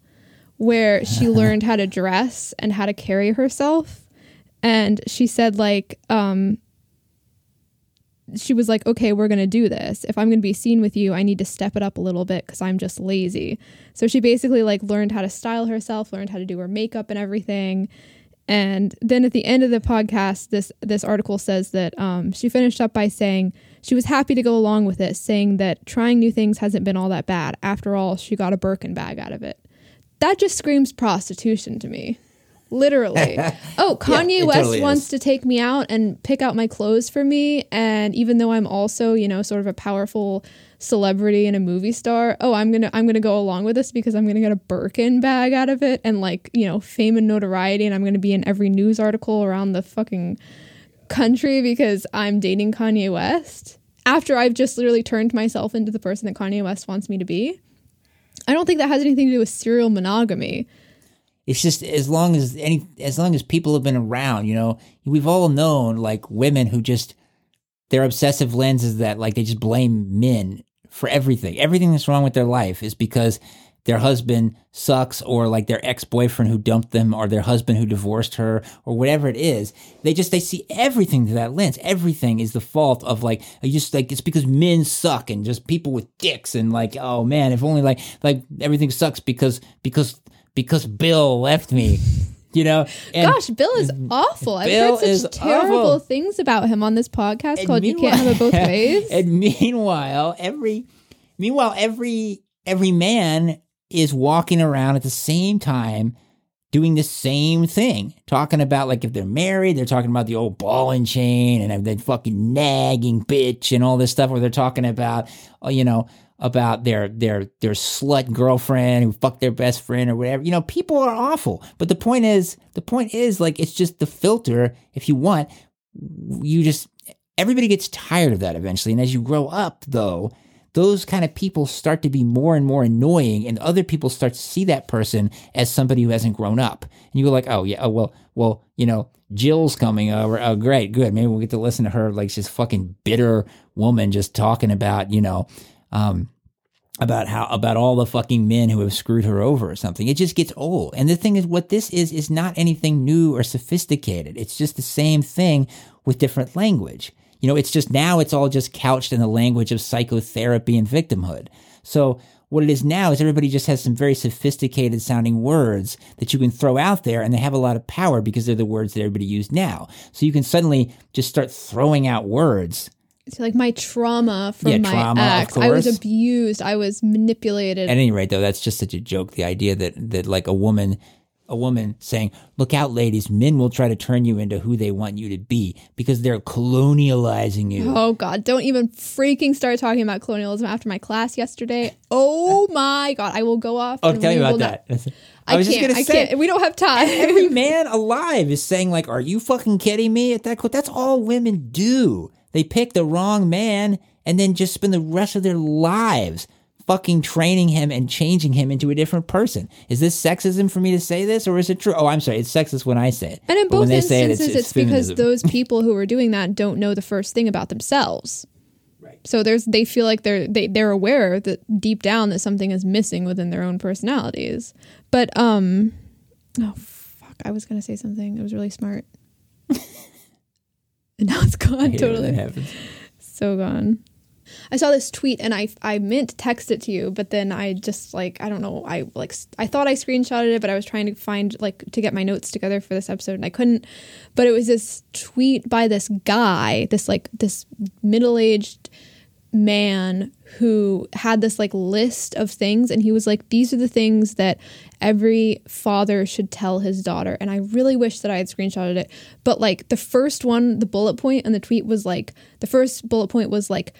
where she learned how to dress and how to carry herself. And she said like um she was like okay we're going to do this. If i'm going to be seen with you i need to step it up a little bit cuz i'm just lazy. So she basically like learned how to style herself learned how to do her makeup and everything. And then at the end of the podcast this this article says that um, she finished up by saying she was happy to go along with it saying that trying new things hasn't been all that bad. After all she got a birkin bag out of it. That just screams prostitution to me. Literally. Oh kanye it west totally wants to take me out and pick out my clothes for me and even though i'm also you know sort of a powerful celebrity and a movie star oh i'm gonna i'm gonna go along with this because i'm gonna get a birkin bag out of it and like you know fame and notoriety and i'm gonna be in every news article around the fucking country because i'm dating kanye west after i've just literally turned myself into the person that kanye west wants me to be. I don't think that has anything to do with serial monogamy. It's just as long as any as long as people have been around you know we've all known like women who just their obsessive lens is that like they just blame men for everything. Everything that's wrong with their life is because their husband sucks or like their ex-boyfriend who dumped them or their husband who divorced her or whatever it is they just they see everything through that lens everything is the fault of like just like it's because men suck and just people with dicks and like oh man if only like like everything sucks because because because Bill left me. You know, and Gosh, Bill is awful. I've heard such terrible awful. things about him on this podcast And called "You Can't Have It Both Ways." and meanwhile, every meanwhile every every man is walking around at the same time doing the same thing, talking about like if they're married, they're talking about the old ball and chain and then fucking nagging bitch and all this stuff, or they're talking about, uh, you know, about their their their slut girlfriend who fucked their best friend or whatever. You know, people are awful. But the point is, the point is like it's just the filter. If you want, you just everybody gets tired of that eventually. And as you grow up, though, those kind of people start to be more and more annoying, and other people start to see that person as somebody who hasn't grown up. And you go like, oh yeah, oh well, well, you know, Jill's coming over. Oh great, good. Maybe we'll get to listen to her like she's fucking bitter woman just talking about, you know, um, about how about all the fucking men who have screwed her over or something. It just gets old. And the thing is, what this is is not anything new or sophisticated. It's just the same thing with different language. You know, it's just now it's all just couched in the language of psychotherapy and victimhood. So what it is now is everybody just has some very sophisticated sounding words that you can throw out there and they have a lot of power because they're the words that everybody uses now. So you can suddenly just start throwing out words It's like my trauma from Yeah, my trauma, of ex. I was abused. I was manipulated. At any rate, though, that's just such a joke. The idea that that like a woman, a woman saying, "Look out, ladies! Men will try to turn you into who they want you to be because they're colonializing you." Oh God! Don't even freaking start talking about colonialism after my class yesterday. Oh my God! I will go off. Oh, and tell me about will not- that. I, was can't. just gonna say. can't. We don't have time. Every man alive is saying like, "Are you fucking kidding me?" At that quote, that's all women do. They pick the wrong man and then just spend the rest of their lives fucking training him and changing him into a different person. Is this sexism for me to say this, or is it true? Oh, I'm sorry, it's sexist when I say it. And in But when both they say it, instances, it's, because those people who are doing that don't know the first thing about themselves. Right. So there's they feel like they're they, they're aware that deep down that something is missing within their own personalities. But um, oh fuck, I was gonna say something. It was really smart, and now it's gone hate it when that totally. So gone. I saw this tweet and I I meant to text it to you, but then I just like I don't know I like I thought I screenshotted it, but I was trying to find like to get my notes together for this episode and I couldn't. But it was this tweet by this guy, this like this middle aged man who had this like list of things and he was like these are the things that every father should tell his daughter and i really wish that i had screenshotted it but like the first one the bullet point and the tweet was like the first bullet point was like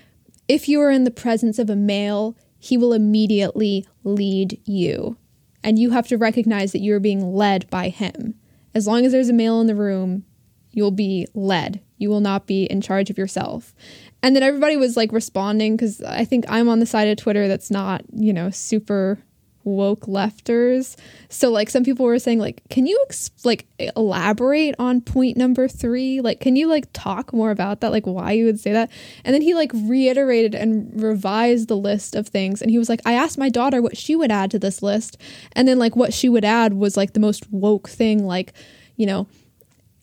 if you are in the presence of a male he will immediately lead you and you have to recognize that you're being led by him as long as there's a male in the room you'll be led. You will not be in charge of yourself. And then everybody was like responding because I think I'm on the side of Twitter that's not, you know, super woke lefters. So like some people were saying like, can you like elaborate on point number three? Like, can you like talk more about that? Like why you would say that? And then he like reiterated and revised the list of things. And he was like, I asked my daughter what she would add to this list. And then like what she would add was like the most woke thing, like, you know,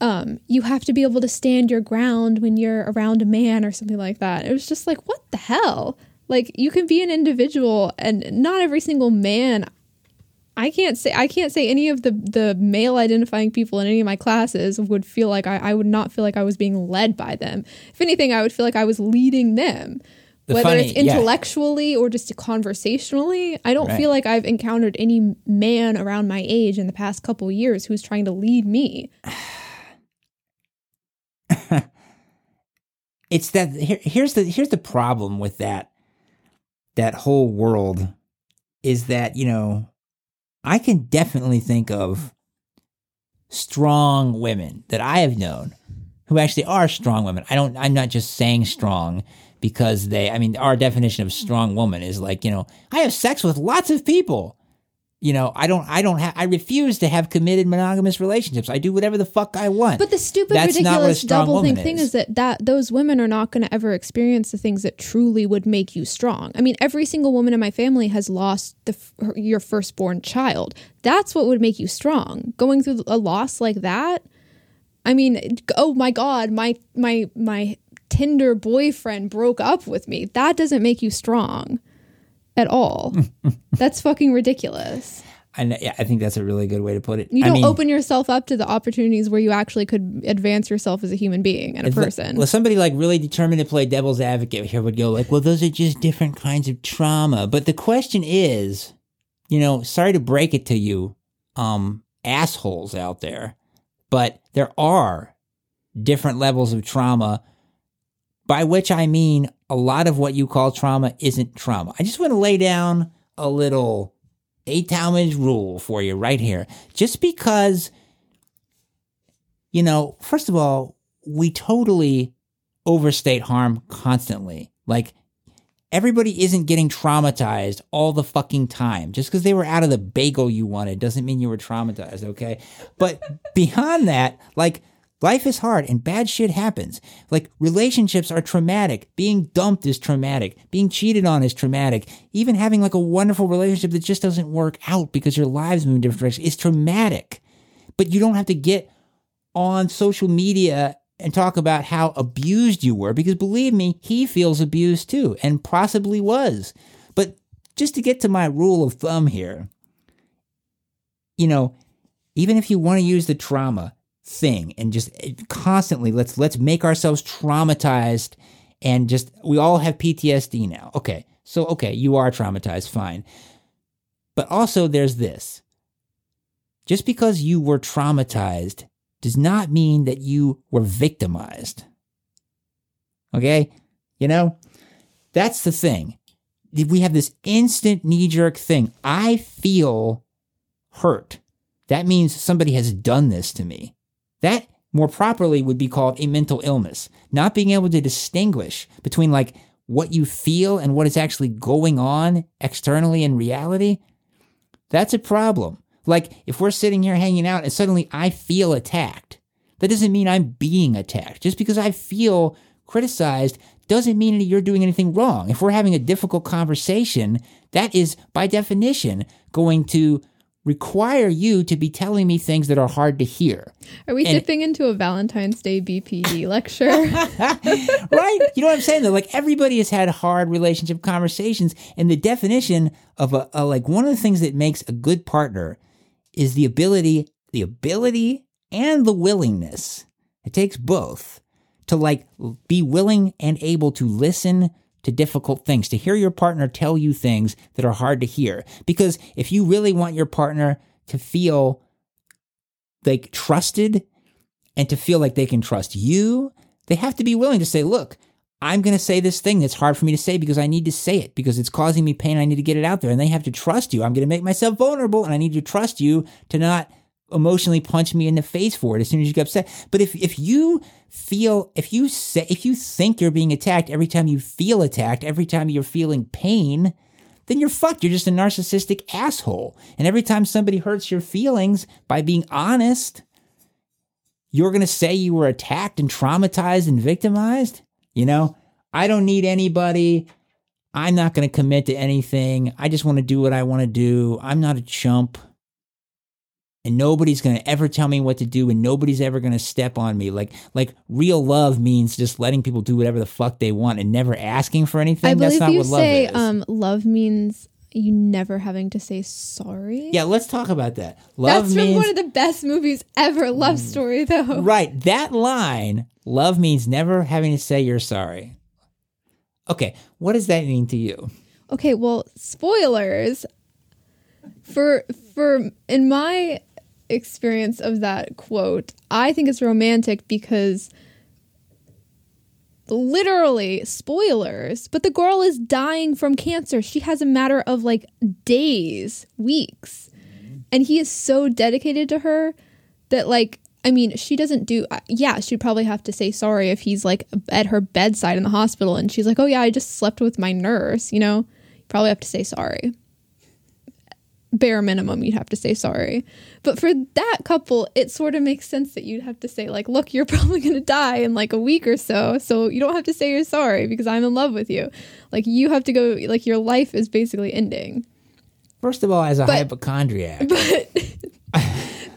um, you have to be able to stand your ground when you're around a man or something like that. It was just like, what the hell? Like you can be an individual and not every single man I can't say I can't say any of the the male identifying people in any of my classes would feel like I, I would not feel like I was being led by them. If anything, I would feel like I was leading them. The Whether funny- it's yeah. intellectually or just conversationally, I don't Right. feel like I've encountered any man around my age in the past couple years who's trying to lead me. it's that here, here's the here's the problem with that that whole world is that you know I can definitely think of strong women that I have known who actually are strong women. I don't I'm not just saying strong because they I mean our definition of strong woman is like, you know, I have sex with lots of people. You know, I don't I don't have I refuse to have committed monogamous relationships. I do whatever the fuck I want. But the stupid, That's not what a ridiculous double thing thing is. is that, that those women are not going to ever experience the things that truly would make you strong. I mean, every single woman in my family has lost the her, your firstborn child. That's what would make you strong. Going through a loss like that. I mean, oh my god, my my my Tinder boyfriend broke up with me. That doesn't make you strong at all. That's fucking ridiculous. I know, yeah, I think that's a really good way to put it. You I don't mean, open yourself up to the opportunities where you actually could advance yourself as a human being and a It's like- person. well, somebody like really determined to play devil's advocate here would go like, "Well, those are just different kinds of trauma." But the question is, you know, sorry to break it to you, um, assholes out there, but there are different levels of trauma. By which I mean, a lot of what you call trauma isn't trauma. I just want to lay down a little eight Talmadge rule for you right here. Just because you know, first of all, we totally overstate harm constantly. Like, everybody isn't getting traumatized all the fucking time. Just because they were out of the bagel you wanted doesn't mean you were traumatized, okay? But beyond that, like, life is hard and bad shit happens. Like, relationships are traumatic. Being dumped is traumatic. Being cheated on is traumatic. Even having like a wonderful relationship that just doesn't work out because your lives move in different directions is traumatic. But you don't have to get on social media and talk about how abused you were because believe me, he feels abused too and possibly was. But just to get to my rule of thumb here, you know, even if you want to use the trauma thing and just eh, constantly let's let's make ourselves traumatized and just we all have PTSD now. Okay. So okay, you are traumatized, fine. But also there's this. Just because you were traumatized does not mean that you were victimized. Okay? You know, that's the thing. We have this instant knee jerk thing. I feel hurt. That means somebody has done this to me. That more properly would be called a mental illness. Not being able to distinguish between like what you feel and what is actually going on externally in reality. That's a problem. Like if we're sitting here hanging out and suddenly I feel attacked, that doesn't mean I'm being attacked. Just because I feel criticized doesn't mean that you're doing anything wrong. If we're having a difficult conversation, that is by definition going to require you to be telling me things that are hard to hear. Are we and- dipping into a Valentine's Day BPD lecture? right? You know what I'm saying? Though, like everybody has had hard relationship conversations, and the definition of a, a like one of the things that makes a good partner is the ability, the ability, and the willingness. It takes both to like be willing and able to listen to difficult things, to hear your partner tell you things that are hard to hear. Because if you really want your partner to feel like trusted and to feel like they can trust you, they have to be willing to say, look, I'm going to say this thing that's hard for me to say because I need to say it because it's causing me pain. I need to get it out there. And they have to trust you. I'm going to make myself vulnerable and I need to trust you to not emotionally punch me in the face for it as soon as you get upset. But if, if you feel, if you say, if you think you're being attacked every time you feel attacked, every time you're feeling pain, then you're fucked. You're just a narcissistic asshole. And every time somebody hurts your feelings by being honest, you're going to say you were attacked and traumatized and victimized? You know, I don't need anybody. I'm not going to commit to anything. I just want to do what I want to do. I'm not a chump. And nobody's going to ever tell me what to do and nobody's ever going to step on me. Like like real love means just letting people do whatever the fuck they want and never asking for anything. I That's believe not you what love say is. um, love means you never having to say sorry. yeah, let's talk about that. Love That's means from one of the best movies ever. Love story though. Right. That line, love means never having to say you're sorry. Okay. What does that mean to you? Okay, well, spoilers for for in my experience of that quote, I think it's romantic because literally spoilers, but the girl is dying from cancer. She has a matter of like days, weeks. And he is so dedicated to her that like I mean, she doesn't do uh, yeah, she'd probably have to say sorry if he's like at her bedside in the hospital and she's like, "Oh yeah, I just slept with my nurse," you know? Probably have to say sorry. Bare minimum, you'd have to say sorry. But for that couple, it sort of makes sense that you'd have to say, like, look, you're probably going to die in like a week or so. So you don't have to say you're sorry because I'm in love with you. Like, you have to go, like, your life is basically ending. First of all, as a But- hypochondriac, But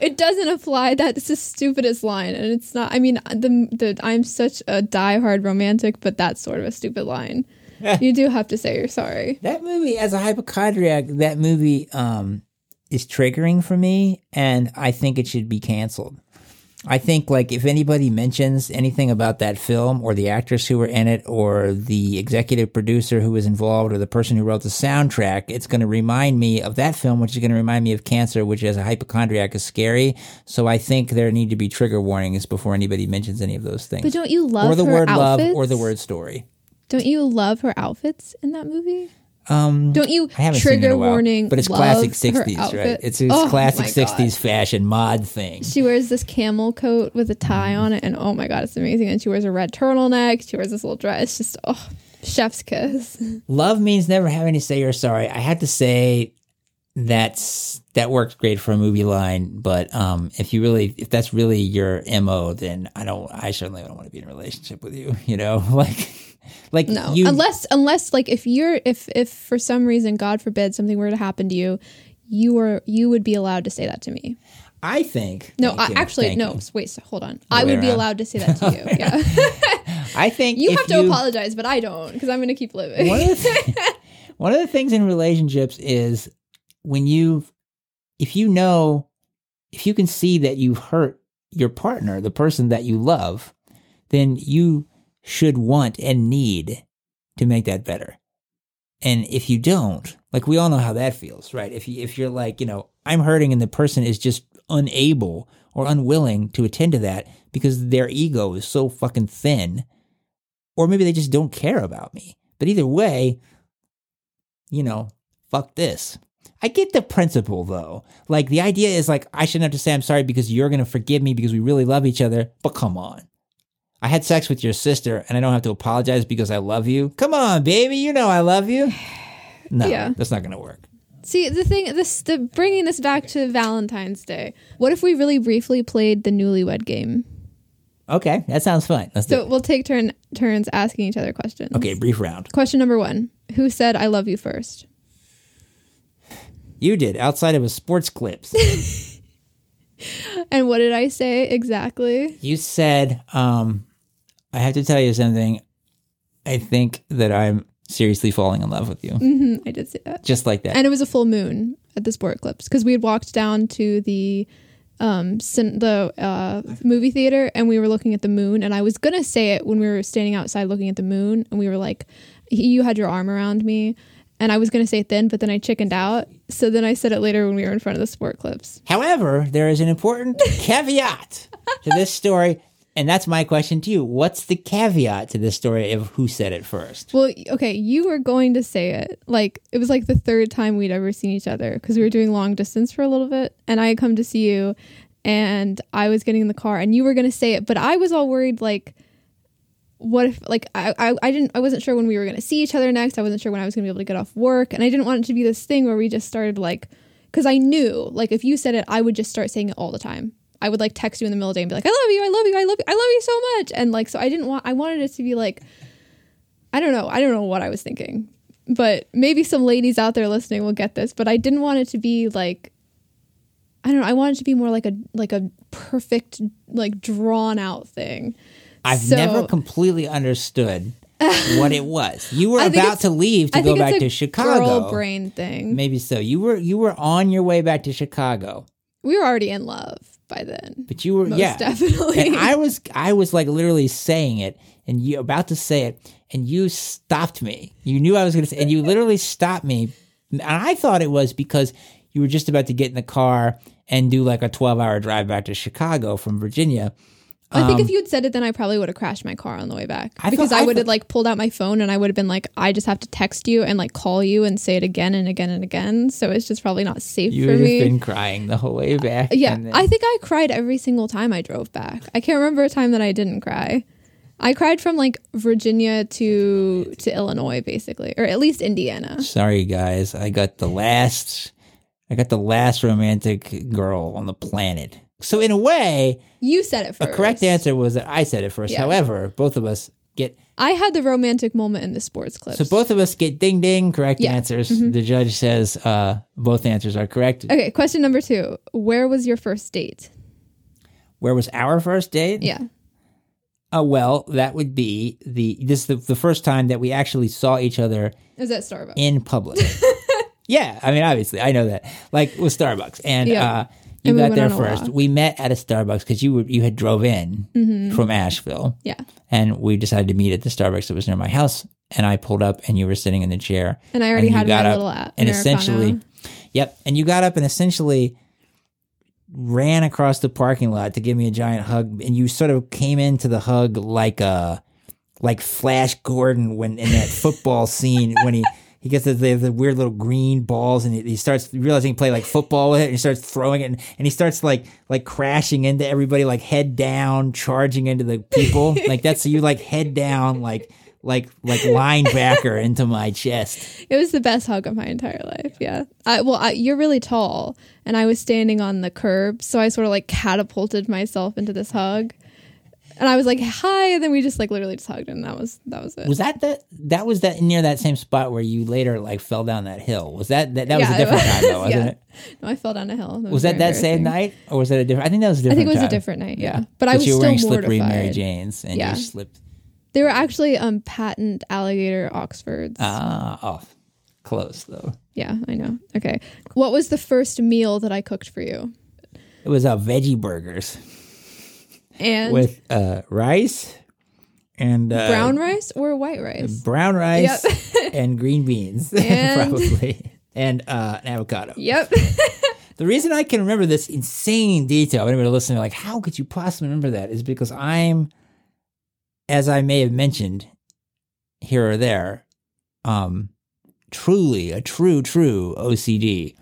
it doesn't apply. that That's the stupidest line. And it's not, I mean, the, the I'm such a diehard romantic, but that's sort of a stupid line. you do have to say you're sorry. that movie, as a hypochondriac, that movie um, is triggering for me, and I think it should be canceled. I think like if anybody mentions anything about that film or the actress who were in it or the executive producer who was involved or the person who wrote the soundtrack, it's going to remind me of that film, which is going to remind me of cancer, which as a hypochondriac is scary. So I think there need to be trigger warnings before anybody mentions any of those things. But don't you love or the word outfits? love or the word story. Don't you love her outfits in that movie? Um, Don't you I haven't seen it in a while, warning? but it's love classic her '60s, right? outfit? It's a Oh classic my God. '60s fashion mod thing. She wears this camel coat with a tie on it, and oh my god, it's amazing. And she wears a red turtleneck. She wears this little dress. It's just oh, chef's kiss. Love means never having to say you're sorry. I have to say that's that works great for a movie line, but um, if you really if that's really your mo, then I don't. I certainly don't want to be in a relationship with you. You know, like like No, you. unless unless like if you're if if for some reason, God forbid, something were to happen to you, you were you would be allowed to say that to me. I think No, I, you, actually, no. you. Wait, so hold on. I would be allowed to say that to you. Yeah, I think you have to apologize, but I don't because I'm going to keep living. one of the one of the things in relationships is when you if you know if you can see that you've hurt your partner the person that you love then you should want and need to make that better. And if you don't like we all know how that feels right? If you if you're like you know i'm hurting and the person is just unable or unwilling to attend to that because their ego is so fucking thin or maybe they just don't care about me. But either way you know, fuck this. I get the principle though. Like the idea is like I shouldn't have to say I'm sorry because you're gonna forgive me because we really love each other. But come on. I had sex with your sister and I don't have to apologize because I love you. Come on, baby, you know I love you. No, Yeah. that's not gonna work. See, the thing, this, the bringing this back to Valentine's Day. What if we really briefly played the Newlywed Game? Okay, that sounds fine. Let's do So it. we'll take turn turns asking each other questions. Okay, brief round. Question number one: Who said "I love you" first? You did outside of a sports clips. And what did I say exactly? you said, um, I have to tell you something. I think that I'm seriously falling in love with you. hmm I did say that. Just like that. And it was a full moon at the Sport Clips because we had walked down to the um cin- the uh movie theater and we were looking at the moon and I was gonna say it when we were standing outside looking at the moon and we were like you had your arm around me and I was gonna say it then but then I chickened out so then I said it later when we were in front of the Sport Clips. However, there is an important caveat to this story, and that's my question to you. What's the caveat to this story of who said it first? Well, okay, you were going to say it. Like it was like the third time we'd ever seen each other because we were doing long distance for a little bit, and I had come to see you, and I was getting in the car, and you were going to say it, but I was all worried like. What if like I, I I didn't I wasn't sure when we were gonna see each other next. I wasn't sure when I was gonna be able to get off work, and I didn't want it to be this thing where we just started like because I knew like if you said it, I would just start saying it all the time. I would like text you in the middle of the day and be like, I love you, I love you, I love you, I love you so much. And like so I didn't want I wanted it to be like I don't know. I don't know what I was thinking. But maybe some ladies out there listening will get this, but I didn't want it to be like I don't know, I wanted to be more like a like a perfect like drawn out thing. I've So- never completely understood what it was. You were about to leave to I go back to Chicago. girl brain thing. Maybe so. You were you were on your way back to Chicago, We were already in love by then. but you were Most yeah. definitely. And I was I was like literally saying it, and you about to say it, and you stopped me. You knew I was going to say, and you literally stopped me. And I thought it was because you were just about to get in the car and do like a twelve hour drive back to Chicago from Virginia. I think if you had said it, then I probably would have crashed my car on the way back Um, I because thought- I I would have thought- like pulled out my phone and I would have been like, I just have to text you and like call you and say it again and again and again. So it's just probably not safe You for would have me. been crying the whole way back. yeah, and then- I think I cried every single time I drove back. I can't remember a time that I didn't cry. I cried from like Virginia to to Illinois, basically, or at least Indiana. Sorry, guys. I got the last. I got the last romantic girl on the planet. So in a way, You said it first. the correct answer was that I said it first. Yeah. However, both of us get I had the romantic moment in the sports clips. so both of us get ding ding correct Yeah. Mm-hmm. answers. The judge says uh, both answers are correct. okay, question number two: Where was your first date? Where was our first date? Yeah. Uh, well, that would be the this the, the first time that we actually saw each other It was at Starbucks. in public. Yeah, I mean, obviously, I know that. Like with Starbucks, and Yeah. uh, you And got went there first. We met at a Starbucks because you were you had drove in mm-hmm. from Asheville, Yeah. and we decided to meet at the Starbucks that was near my house. And I pulled up, and you were sitting in the chair. And I already you had got my up little a- and essentially, yep. And you got up and essentially ran across the parking lot to give me a giant hug, and you sort of came into the hug like a like Flash Gordon when in that football scene when he. He gets the, the, the weird little green balls, and he, he starts realizing he play like football with it, and he starts throwing it, and, and he starts like like crashing into everybody, like head down, charging into the people, like that's so you like head down, like like like linebacker into my chest. It was the best hug of my entire life. Yeah. I, well, I, you're really tall, and I was standing on the curb, so I sort of like catapulted myself into this hug, and I was like, "Hi," and then we just like literally just hugged, and that was that was it. Was that the that was that near that same spot where you later like fell down that hill? Was that that, that was a different was. time though, wasn't Yeah. it? No, I fell down a hill. Was that that same night or was that a different? I think that was a different. I think it was a different night. Yeah, but, I was you were still wearing mortified. slippery Mary Janes and Yeah. you slipped. They were actually um patent alligator Oxfords. Ah, off. Close though. yeah, I know. Okay, what was the first meal that I cooked for you? It was uh, veggie burgers And with uh, rice and uh, brown rice or white rice? brown rice and green beans, And- probably, and uh, an avocado. Yep. The reason I can remember this insane detail, anybody listening, like, how could you possibly remember that? Is because I'm, as I may have mentioned here or there, um, truly a true, true OCD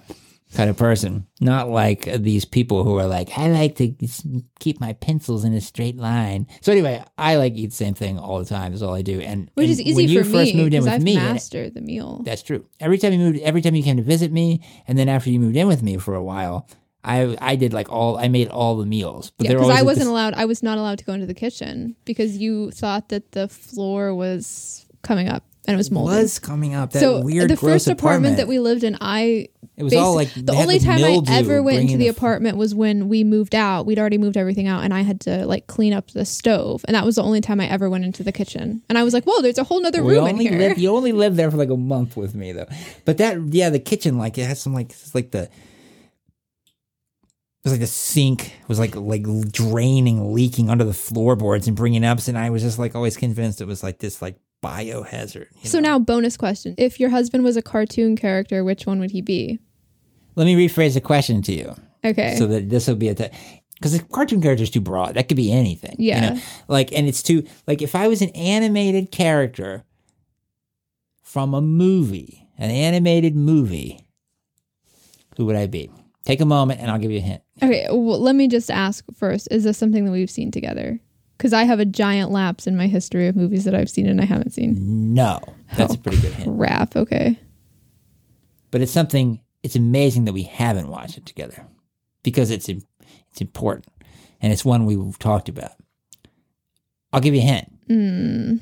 kind of person. Not like these people who are like, I like to keep my pencils in a straight line. So anyway, I like eat the same thing all the time. Is all I do. And Which and is easy when you for first me moved in with I've me, master the meal. that's true. Every time you moved, every time you came to visit me, and then after you moved in with me for a while, I I did like all I made all the meals. But Yeah, because I wasn't this- allowed. I was not allowed to go into the kitchen because you thought that the floor was coming up and it was moldy. was coming up that so weird the gross first apartment that we lived in, I it was all like the only time I ever went into bringing the f- apartment was when we moved out. We'd already moved everything out, and I had to like clean up the stove, and that was the only time I ever went into the kitchen. And I was like, "Whoa, there's a whole nother We room in here." lived, you only lived there for like a month with me though. But that yeah, the kitchen like it has some like it's like the it was like the sink was like like draining, leaking under the floorboards and bringing up, and I was just like always convinced it was like this like biohazard. you so know? now, bonus question: If your husband was a cartoon character, which one would he be? let me rephrase the question to you. Okay, so that this will be a because the cartoon character is too broad. That could be anything. you Yeah. know? like and it's too like if I was an animated character from a movie, an animated movie, who would I be? Take a moment, and I'll give you a hint. Okay, well, let me just ask first: Is this something that we've seen together? Because I have a giant lapse in my history of movies that I've seen and I haven't seen. No, that's oh, a pretty good hint. Rap. Okay. But it's something. It's amazing that we haven't watched it together because it's im- it's important, and it's one we've talked about. I'll give you a hint. Mm.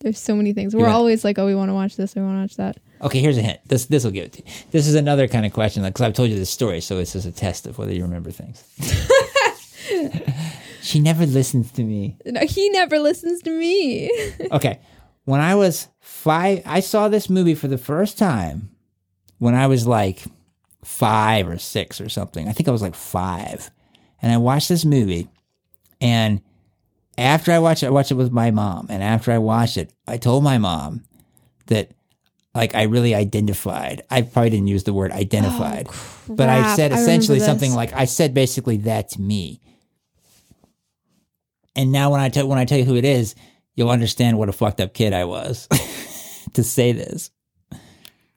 There's so many things. We're always like, "Oh, we want to watch this. We want to watch that." Okay, here's a hint. This this will give it to you. This is another kind of question because I've told you this story, so it's just a test of whether you remember things. she never listens to me. No, he never listens to me. Okay, when I was five, I saw this movie for the first time when I was like five or six or something. I think I was like five, and I watched this movie, and after I watched it, I watched it with my mom, and after I watched it, I told my mom that like I really identified. I probably didn't use the word identified, oh, but I said essentially remember something like I said basically that's me. And now when I tell when I tell you who it is, you'll understand what a fucked up kid I was to say this.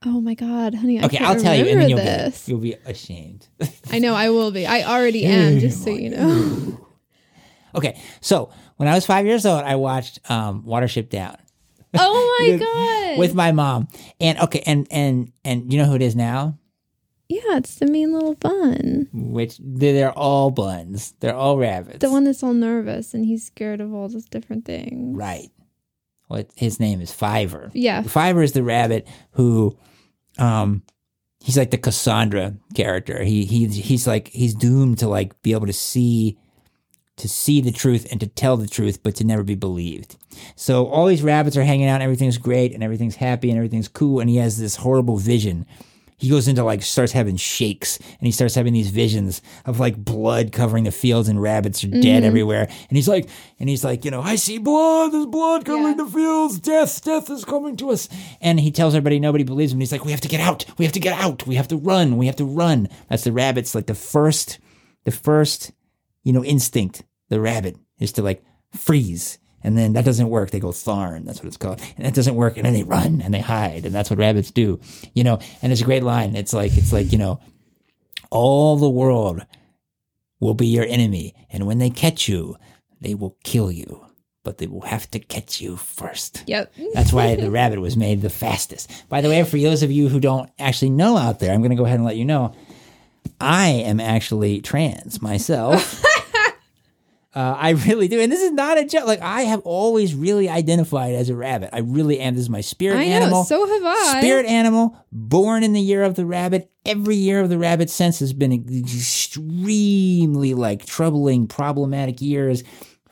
oh my god, honey! I Okay, can't I'll tell you, and then you'll this. be you'll be ashamed. I know I will be. I already am. Just so you know. okay, so when I was five years old, I watched um, Watership Down. Oh my With- god! with my mom. And okay, and and and you know who it is now? Yeah, it's the mean little bun, Which they're, all buns. They're all rabbits. the one that's all nervous and he's scared of all those different things. right. What his name is Fiver. Yeah. Fiver is the rabbit who um he's like the Cassandra character. He he he's like he's doomed to like be able to see to see the truth and to tell the truth, but to never be believed. So all these rabbits are hanging out, and everything's great, and everything's happy, and everything's cool, and he has this horrible vision. He goes into like starts having shakes, and he starts having these visions of like blood covering the fields, and rabbits are dead mm-hmm. everywhere. And he's like, and he's like, you know, I see blood. There's blood covering Yeah. the fields. Death, death is coming to us. And he tells everybody nobody believes him. He's like, we have to get out. We have to get out. We have to run. We have to run. That's the rabbits. Like the first, the first you know, instinct, the rabbit, is to like freeze. And then that doesn't work. They go tharn. That's what it's called. And that doesn't work. And then they run and they hide. And that's what rabbits do, you know. And it's a great line. It's like, it's like, you know, all the world will be your enemy. And when they catch you, they will kill you. But they will have to catch you first. Yep. That's why the rabbit was made the fastest. By the way, for those of you who don't actually know out there, I'm going to go ahead and let you know I am actually trans myself. uh, I really do. And this is not a joke. Like, I have always really identified as a rabbit. I really am. This is my spirit I know. animal. So have I. Spirit animal, born in the year of the rabbit. Every year of the rabbit since has been extremely like troubling, problematic years,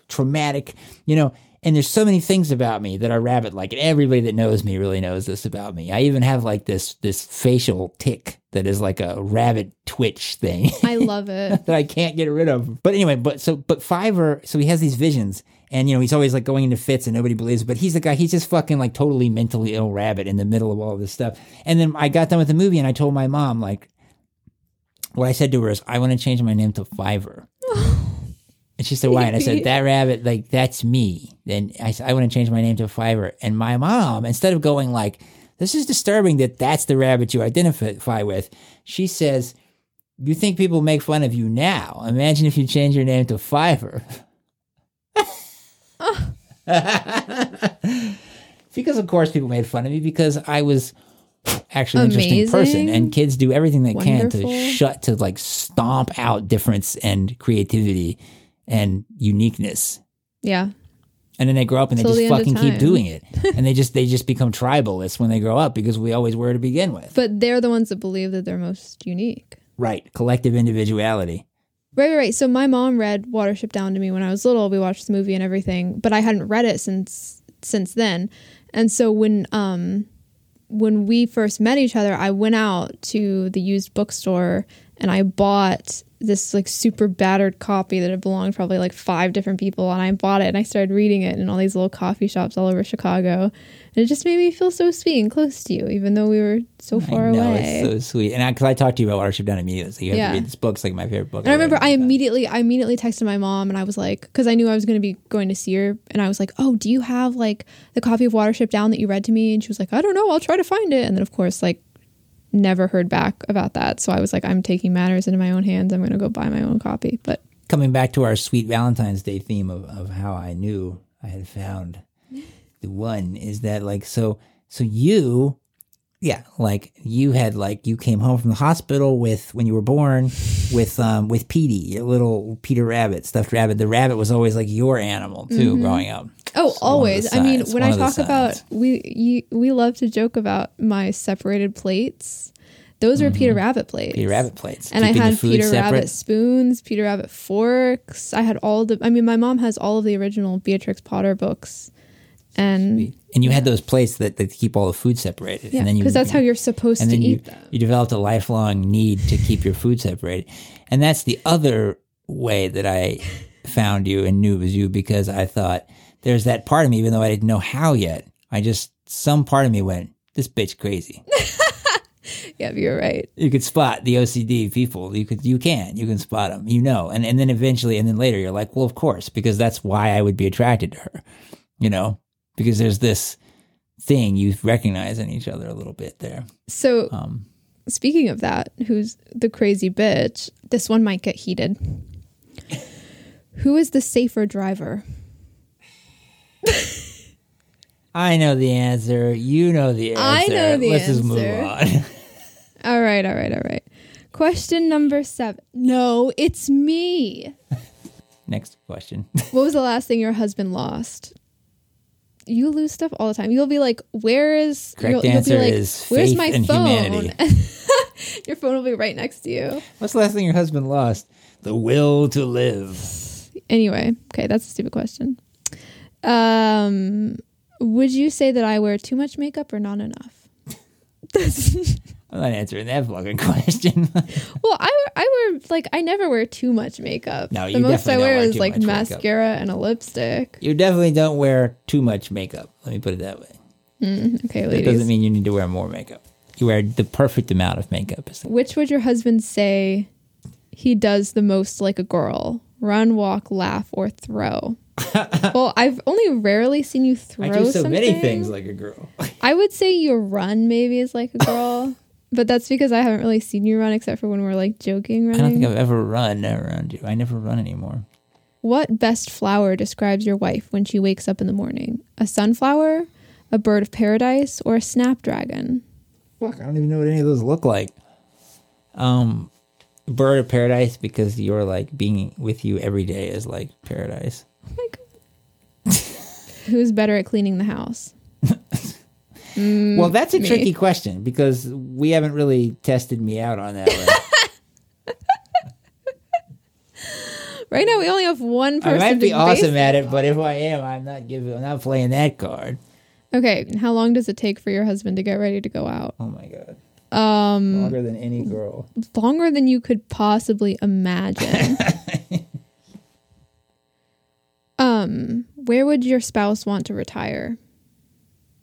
traumatic, you know. And there's so many things about me that are rabbit like, and everybody that knows me really knows this about me. I even have like this this facial tick that is like a rabbit twitch thing. I love it. that I can't get rid of. But anyway, but so but Fiver, so he has these visions, and you know he's always like going into fits, and nobody believes. But he's the guy. He's just fucking like totally mentally ill rabbit in the middle of all of this stuff. And then I got done with the movie, and I told my mom like, what I said to her is, I want to change my name to Fiver. And she said, "Why?" And I said, "That rabbit, like that's me." And I said, "I want to change my name to Fiver." And my mom, instead of going like, "This is disturbing that that's the rabbit you identify with," she says, "You think people make fun of you now? Imagine if you change your name to Fiver." because of course people made fun of me because I was actually an interesting person, and kids do everything they can to shut to like stomp out difference and creativity and uniqueness Yeah. And then they grow up and they Till the just end fucking keep doing it and they just they just become tribalists when they grow up because we always were to begin with But they're the ones that believe that they're most unique. right collective individuality Right, right, right. So my mom read Watership Down to me when I was little. We watched the movie and everything, but I hadn't read it since since then. And so when um when we first met each other, I went out to the used bookstore and I bought this like super battered copy that had belonged to probably like five different people and I bought it and I started reading it in all these little coffee shops all over Chicago. And it just made me feel so sweet and close to you, even though we were so far I know away. it's so sweet and because I, talked to you about Watership Down immediately so you have Yeah. to read this book it's like my favorite book And I remember. I immediately I immediately texted my mom and I was like because I knew I was going to be going to see her and I was like, "Oh, do you have like the copy of Watership Down that you read to me?" And she was like, "I don't know, I'll try to find it." And then of course like never heard back about that. So I was like, "I'm taking matters into my own hands. I'm going to go buy my own copy." But coming back to our sweet Valentine's Day theme of, of how I knew I had found the one is that like so so you yeah like you had like you came home from the hospital with when you were born with um with Petey your little Peter Rabbit stuffed rabbit the rabbit was always like your animal too growing up oh, It's one of the always. I mean, when I talk about we you, we love to joke about my separated plates. Those are Peter Rabbit plates. Mm-hmm. Peter Rabbit plates and I keeping the had Peter separate. Rabbit spoons, Peter Rabbit forks. I had all the. I mean, my mom has all of the original Beatrix Potter books, and and you had those plates that, that keep all the food separated yeah, and then you because that's how you're supposed to then you, eat them. you developed a lifelong need to keep your food separated and that's the other way that i found you and knew it was you because i thought there's that part of me even though i didn't know how yet i just some part of me went this bitch crazy Yeah, you're right. you could spot the ocd people you could you can you can spot them you know and, and then eventually and then later you're like well of course because that's why i would be attracted to her you know because there's this thing you recognize in each other a little bit there So, um speaking of that, who's the crazy bitch? This one might get heated. Who is the safer driver? I know the answer. You know the answer. I know the Let's just move on. All right, all right, all right. Question number seven. No, it's me. Next question. What was the last thing your husband lost? You lose stuff all the time. You'll be like, "Where is?" Correct you'll, you'll answer be like, is "Where's my and phone?" humanity. Your phone will be right next to you. What's the last thing your husband lost? The will to live. Anyway, okay, that's a stupid question. Um, would you say that I wear too much makeup or not enough? I'm not answering that fucking question. well, I I wear like I never wear too much makeup. No, the most I wear wear is like much makeup. mascara and a lipstick. you definitely don't wear too much makeup. Let me put it that way. Okay, That doesn't mean you need to wear more makeup. You wear the perfect amount of makeup. Which would your husband say he does the most like a girl? Run, walk, laugh, or throw? well, I've only rarely seen you throw I do so something. many things like a girl. I would say your run maybe is like a girl, but that's because I haven't really seen you run except for when we're like joking around. I don't think I've ever run around you. I never run anymore. what best flower describes your wife when she wakes up in the morning? A sunflower, a bird of paradise, or a snapdragon? Fuck, I don't even know what any of those look like. Um, bird of paradise because you're like being with you every day is like paradise. Oh my God. Who's better at cleaning the house? well, that's a me. tricky question because we haven't really tested me out on that. One. Right now, we only have one person. I might be awesome at it, but if I am, I'm not giving. I'm not playing that card. Okay, how long does it take for your husband to get ready to go out? Oh my god, Um, longer than any girl. longer than you could possibly imagine. Um, where would your spouse want to retire?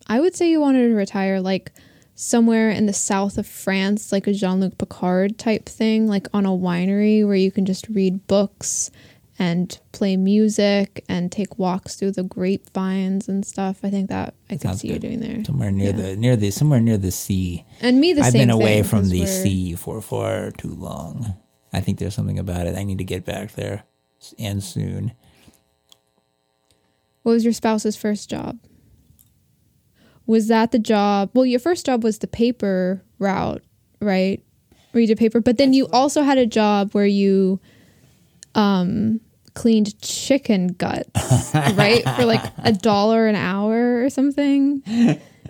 I would say you wanted to retire like somewhere in the south of France, like a Jean Luc Picard type thing, like on a winery where you can just read books and play music and take walks through the grapevines and stuff. I think that I could see you doing there. Somewhere near Yeah. the near the somewhere near the sea. And me the sea. I've been away from the we're- sea for far too long. I think there's something about it. I need to get back there, and soon. What was your spouse's first job? Was that the job? Well, your first job was the paper route, right? Where you did paper, but then you also had a job where you um cleaned chicken guts, right? For like a dollar an hour or something.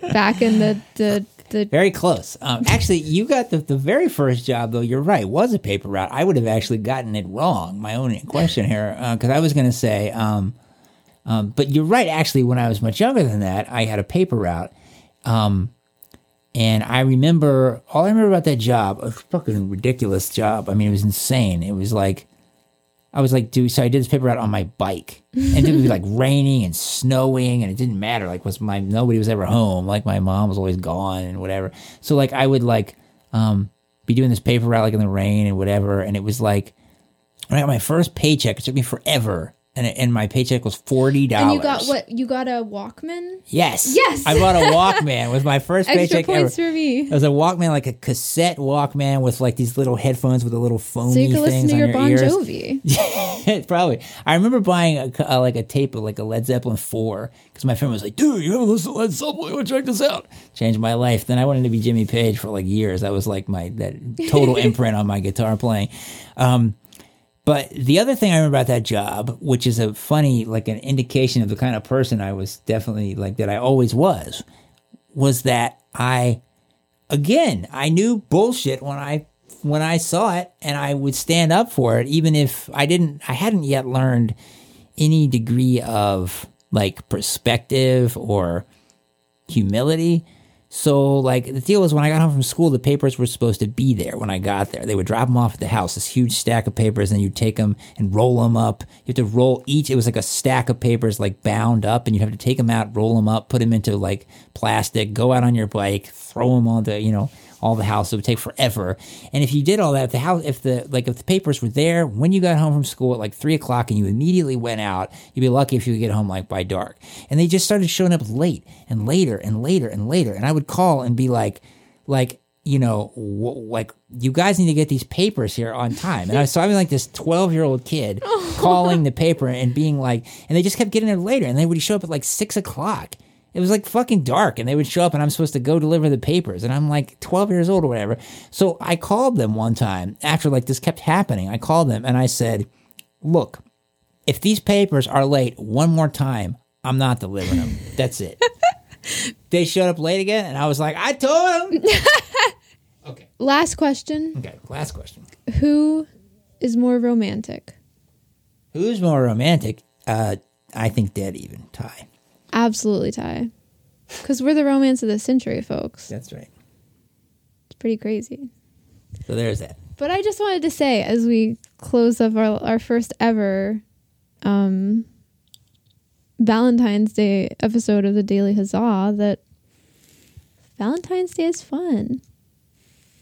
Back in the the the Very close. Um, actually, you got the, the very first job, though. You're right. Was a paper route. I would have actually gotten it wrong. My own question here, because I was going to say, um, um, but you're right. Actually, when I was much younger than that, I had a paper route. Um, and I remember all I remember about that job, a fucking ridiculous job. I mean, it was insane. It was like I was like, dude, so I did this paper route on my bike. And it would be like raining and snowing and it didn't matter. Like was my nobody was ever home. Like my mom was always gone and whatever. So like I would like um be doing this paper route like in the rain and whatever. And it was like when I got my first paycheck, it took me forever. And, and my paycheck was forty dollars. and you got what? You got a Walkman? Yes. Yes! I bought a Walkman with my first Extra paycheck ever. points for me. It was a Walkman, like a cassette Walkman with like these little headphones with the little foamy So you could listen to your your Bon ears. Jovi. Probably. I remember buying a, a, like a tape of like a Led Zeppelin four because my friend was like, "Dude, you haven't listened to Led Zeppelin? Go check this out." Changed my life. Then I wanted to be Jimmy Page for like years. That was like my that total imprint on my guitar playing. Um, but the other thing I remember about that job, which is a funny like an indication of the kind of person I was definitely like that I always was, was that I again, I knew bullshit when I when I saw it and I would stand up for it even if I didn't I hadn't yet learned any degree of like perspective or humility. So like the deal was when I got home from school, the papers were supposed to be there when I got there. They would drop them off at the house, this huge stack of papers, and you'd take them and roll them up. You have to roll each. It was like a stack of papers like bound up, and you'd have to take them out, roll them up, put them into like plastic, go out on your bike, throw them on the you know all the house. It would take forever. And if you did all that, if the house, if the like, if the papers were there when you got home from school at like three o'clock and you immediately went out, you'd be lucky if you could get home like by dark. And they just started showing up late and later and later and later. And I would call and be like, like, you know, w- like you guys need to get these papers here on time. And I so I was like this twelve year old kid calling the paper and being like, and they just kept getting there later, and they would show up at like six o'clock. It was like fucking dark, and they would show up, and I'm supposed to go deliver the papers, and I'm like 12 years old or whatever. So I called them one time after like this kept happening. I called them and I said, "Look, if these papers are late one more time, I'm not delivering them. That's it." they showed up late again, and I was like, "I told them." okay, Last question. okay. Last question. Who is more romantic? Who's more romantic? Uh, I think dead even. Tie. Absolutely tie. Because we're the romance of the century, folks. That's right. It's pretty crazy. So there's that. But I just wanted to say, as we close up our, our first ever um, Valentine's Day episode of the Daily Huzzah, that Valentine's Day is fun.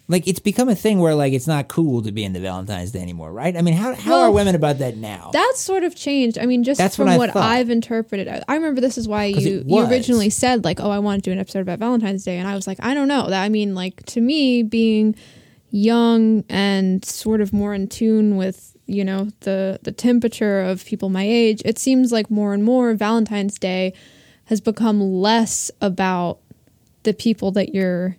Like it's become a thing where like it's not cool to be into Valentine's Day anymore, right? I mean, how how are women about that now? That's sort of changed. I mean, just That's from what I what I've interpreted. I- I remember this is why you you originally said like, "Oh, I want to do an episode about Valentine's Day," and I was like, I don't know. That I mean, like to me, being young and sort of more in tune with you know the the temperature of people my age, it seems like more and more Valentine's Day has become less about the people that you're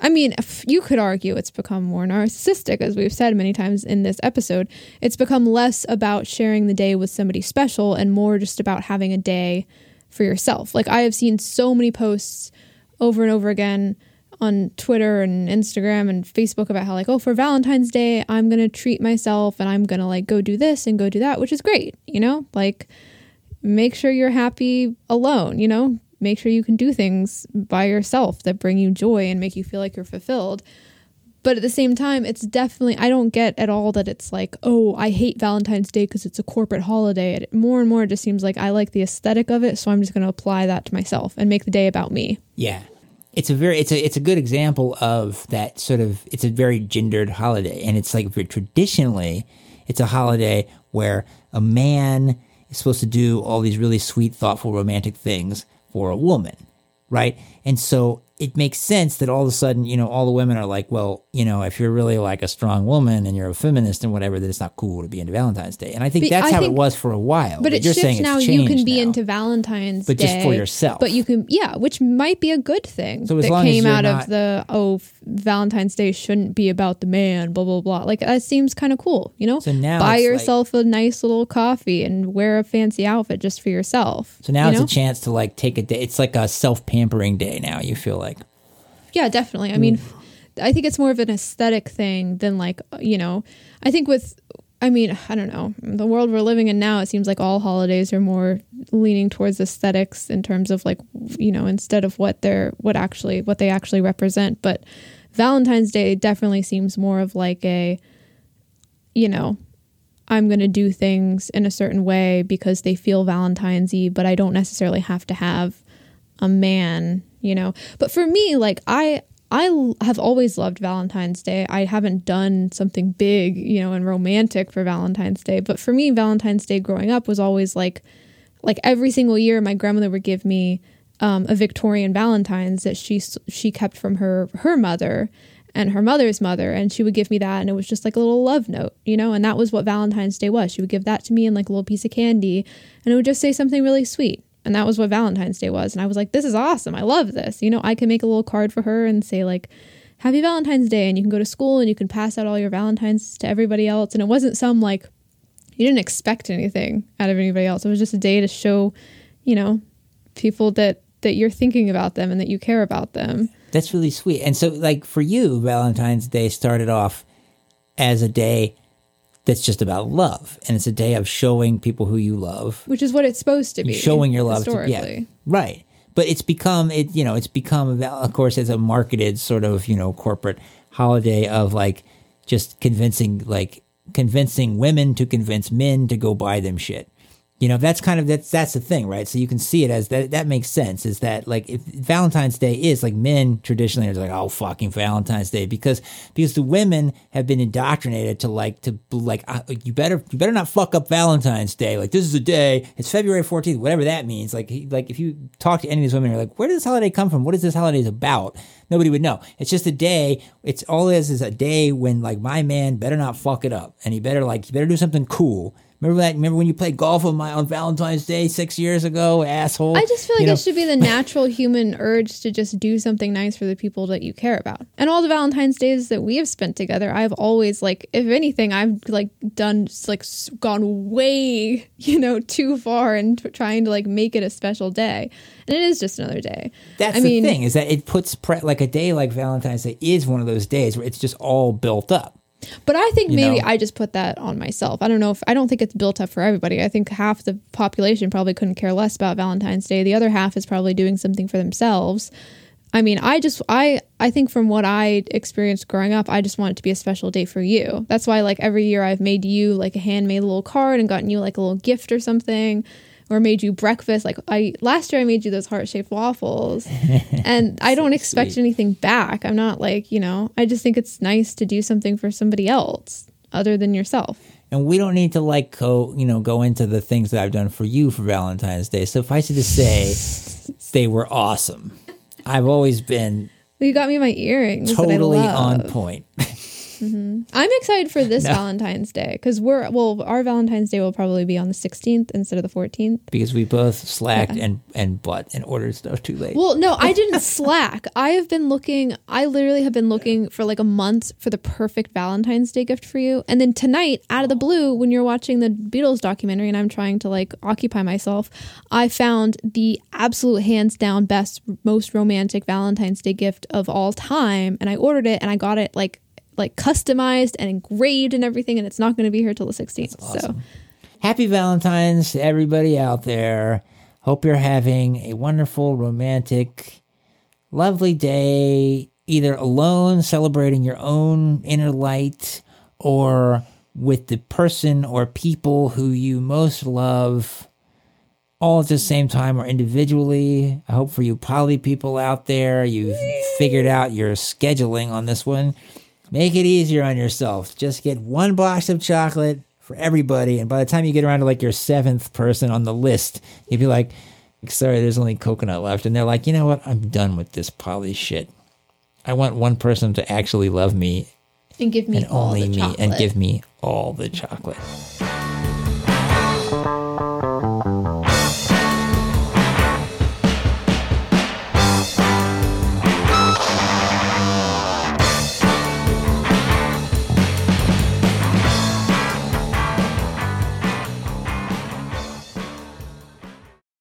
I mean, you could argue it's become more narcissistic, as we've said many times in this episode. It's become less about sharing the day with somebody special and more just about having a day for yourself. Like, I have seen so many posts over and over again on Twitter and Instagram and Facebook about how, like, oh, for Valentine's Day, I'm going to treat myself and I'm going to, like, go do this and go do that, which is great, you know? Like, make sure you're happy alone, you know? Make sure you can do things by yourself that bring you joy and make you feel like you're fulfilled. But at the same time, it's definitely, I don't get at all that it's like, oh, I hate Valentine's Day because it's a corporate holiday. It, more and more, it just seems like I like the aesthetic of it. So I'm just going to apply that to myself and make the day about me. Yeah. It's a very it's a it's a good example of that sort of it's a very gendered holiday and it's like traditionally it's a holiday where a man is supposed to do all these really sweet thoughtful romantic things for a woman, right? And so it makes sense that all of a sudden, you know, all the women are like, well, you know, if you're really like a strong woman and you're a feminist and whatever, then it's not cool to be into Valentine's Day. And I think But that's I how it was for a while. But it you're shifts saying it's now. You can be now. into Valentine's But Day, just for yourself. But you can, yeah, which might be a good thing. So as that long as came you're out not- of the oh, Valentine's Day shouldn't be about the man. Blah blah blah. Like that seems kind of cool, you know. So now buy it's like- yourself a nice little coffee and wear a fancy outfit just for yourself. So now it's know? a chance to like take a day. It's like a self pampering day now. You feel like Yeah, definitely. I mean, mm. I think it's more of an aesthetic thing than like, you know, I think with, I mean, I don't know, the world we're living in now, it seems like all holidays are more leaning towards aesthetics in terms of like, you know, instead of what they're, what actually, what they actually represent. But Valentine's Day definitely seems more of like a, you know, I'm going to do things in a certain way because they feel Valentine's y, but I don't necessarily have to have a man, you know. But for me, like I I have always loved Valentine's Day. I haven't done something big, you know, and romantic for Valentine's Day, but for me Valentine's Day growing up was always like like every single year my grandmother would give me um, a Victorian Valentine's that she she kept from her her mother and her mother's mother. And she would give me that and it was just like a little love note you know? And that was what valentine's day was. She would give that to me and like a little piece of candy and it would just say something really sweet and that was what valentine's day was. And i was like this is awesome. I love this. You know i can make a little card for her and say like happy valentine's day. And you can go to school and you can pass out all your valentines to everybody else. And it wasn't some like you didn't expect anything out of anybody else. It was just a day to show you know people that that you're thinking about them and that you care about them. That's really sweet. And so, like for you, Valentine's Day started off as a day that's just about love, and it's a day of showing people who you love, which is what it's supposed to be showing your love. To, yeah, right. But it's become it. You know, it's become of course as a marketed sort of you know corporate holiday of like just convincing like convincing women to convince men to go buy them shit. You know, that's kind of that's that's the thing, right? So you can see it as that that makes sense. Is that like if Valentine's Day is like men traditionally are like oh fucking Valentine's Day because because the women have been indoctrinated to like to like uh, you better you better not fuck up Valentine's Day. Like this is a day. It's February fourteenth, whatever that means. Like like if you talk to any of these women, you're like, where does this holiday come from? What is this holiday about? Nobody would know. It's just a day. It's all it is is a day when like my man better not fuck it up, and he better like he better do something cool. Remember that? Remember when you played golf on my on Valentine's Day six years ago, asshole? I just feel like You know? it should be the natural human urge to just do something nice for the people that you care about. And all the Valentine's days that we have spent together, I've always like, if anything, I've like done like gone way, you know, too far and t- trying to like make it a special day. And it is just another day. That's I the mean, thing is that it puts pre- like a day like Valentine's Day is one of those days where it's just all built up. But I think You maybe know? I just put that on myself. I don't know if I don't think it's built up for everybody. I think half the population probably couldn't care less about Valentine's Day. The other half is probably doing something for themselves. I mean, I just I I think from what I experienced growing up, I just want it to be a special day for you. That's why like every year I've made you like a handmade little card and gotten you like a little gift or something or made you breakfast. Like I last year I made you those heart-shaped waffles. and I don't expect sweet. anything back. I'm not like, you know, I just think it's nice to do something for somebody else other than yourself. And we don't need to like go, you know, go into the things that I've done for you for Valentine's Day. Suffice it to say, they were awesome. I've always been You got me my earrings. totally on point. Mm-hmm. I'm excited for this Valentine's Day because we're well, our Valentine's Day will probably be on the 16th instead of the 14th. because we both slacked and and butt and ordered stuff too late. Well, no, I didn't slack. I have been looking. I literally have been looking for like a month for the perfect Valentine's Day gift for you. And then tonight, out of the blue, when you're watching the Beatles documentary and I'm trying to like occupy myself, I found the absolute hands down best, most romantic Valentine's Day gift of all time. And I ordered it and I got it like like customized and engraved and everything. And it's not going to be here till the 16th. So Happy Valentine's to everybody out there. Hope you're having a wonderful, romantic, lovely day, either alone celebrating your own inner light or with the person or people who you most love all at the same time or individually. I hope for you poly people out there, you've figured out your scheduling on this one. Make it easier on yourself. Just get one box of chocolate for everybody. And by the time you get around to like your seventh person on the list, you'd be like, sorry, there's only coconut left. And they're like, you know what? I'm done with this poly shit. I want one person to actually love me and give me and all only the me chocolate. and give me all the chocolate.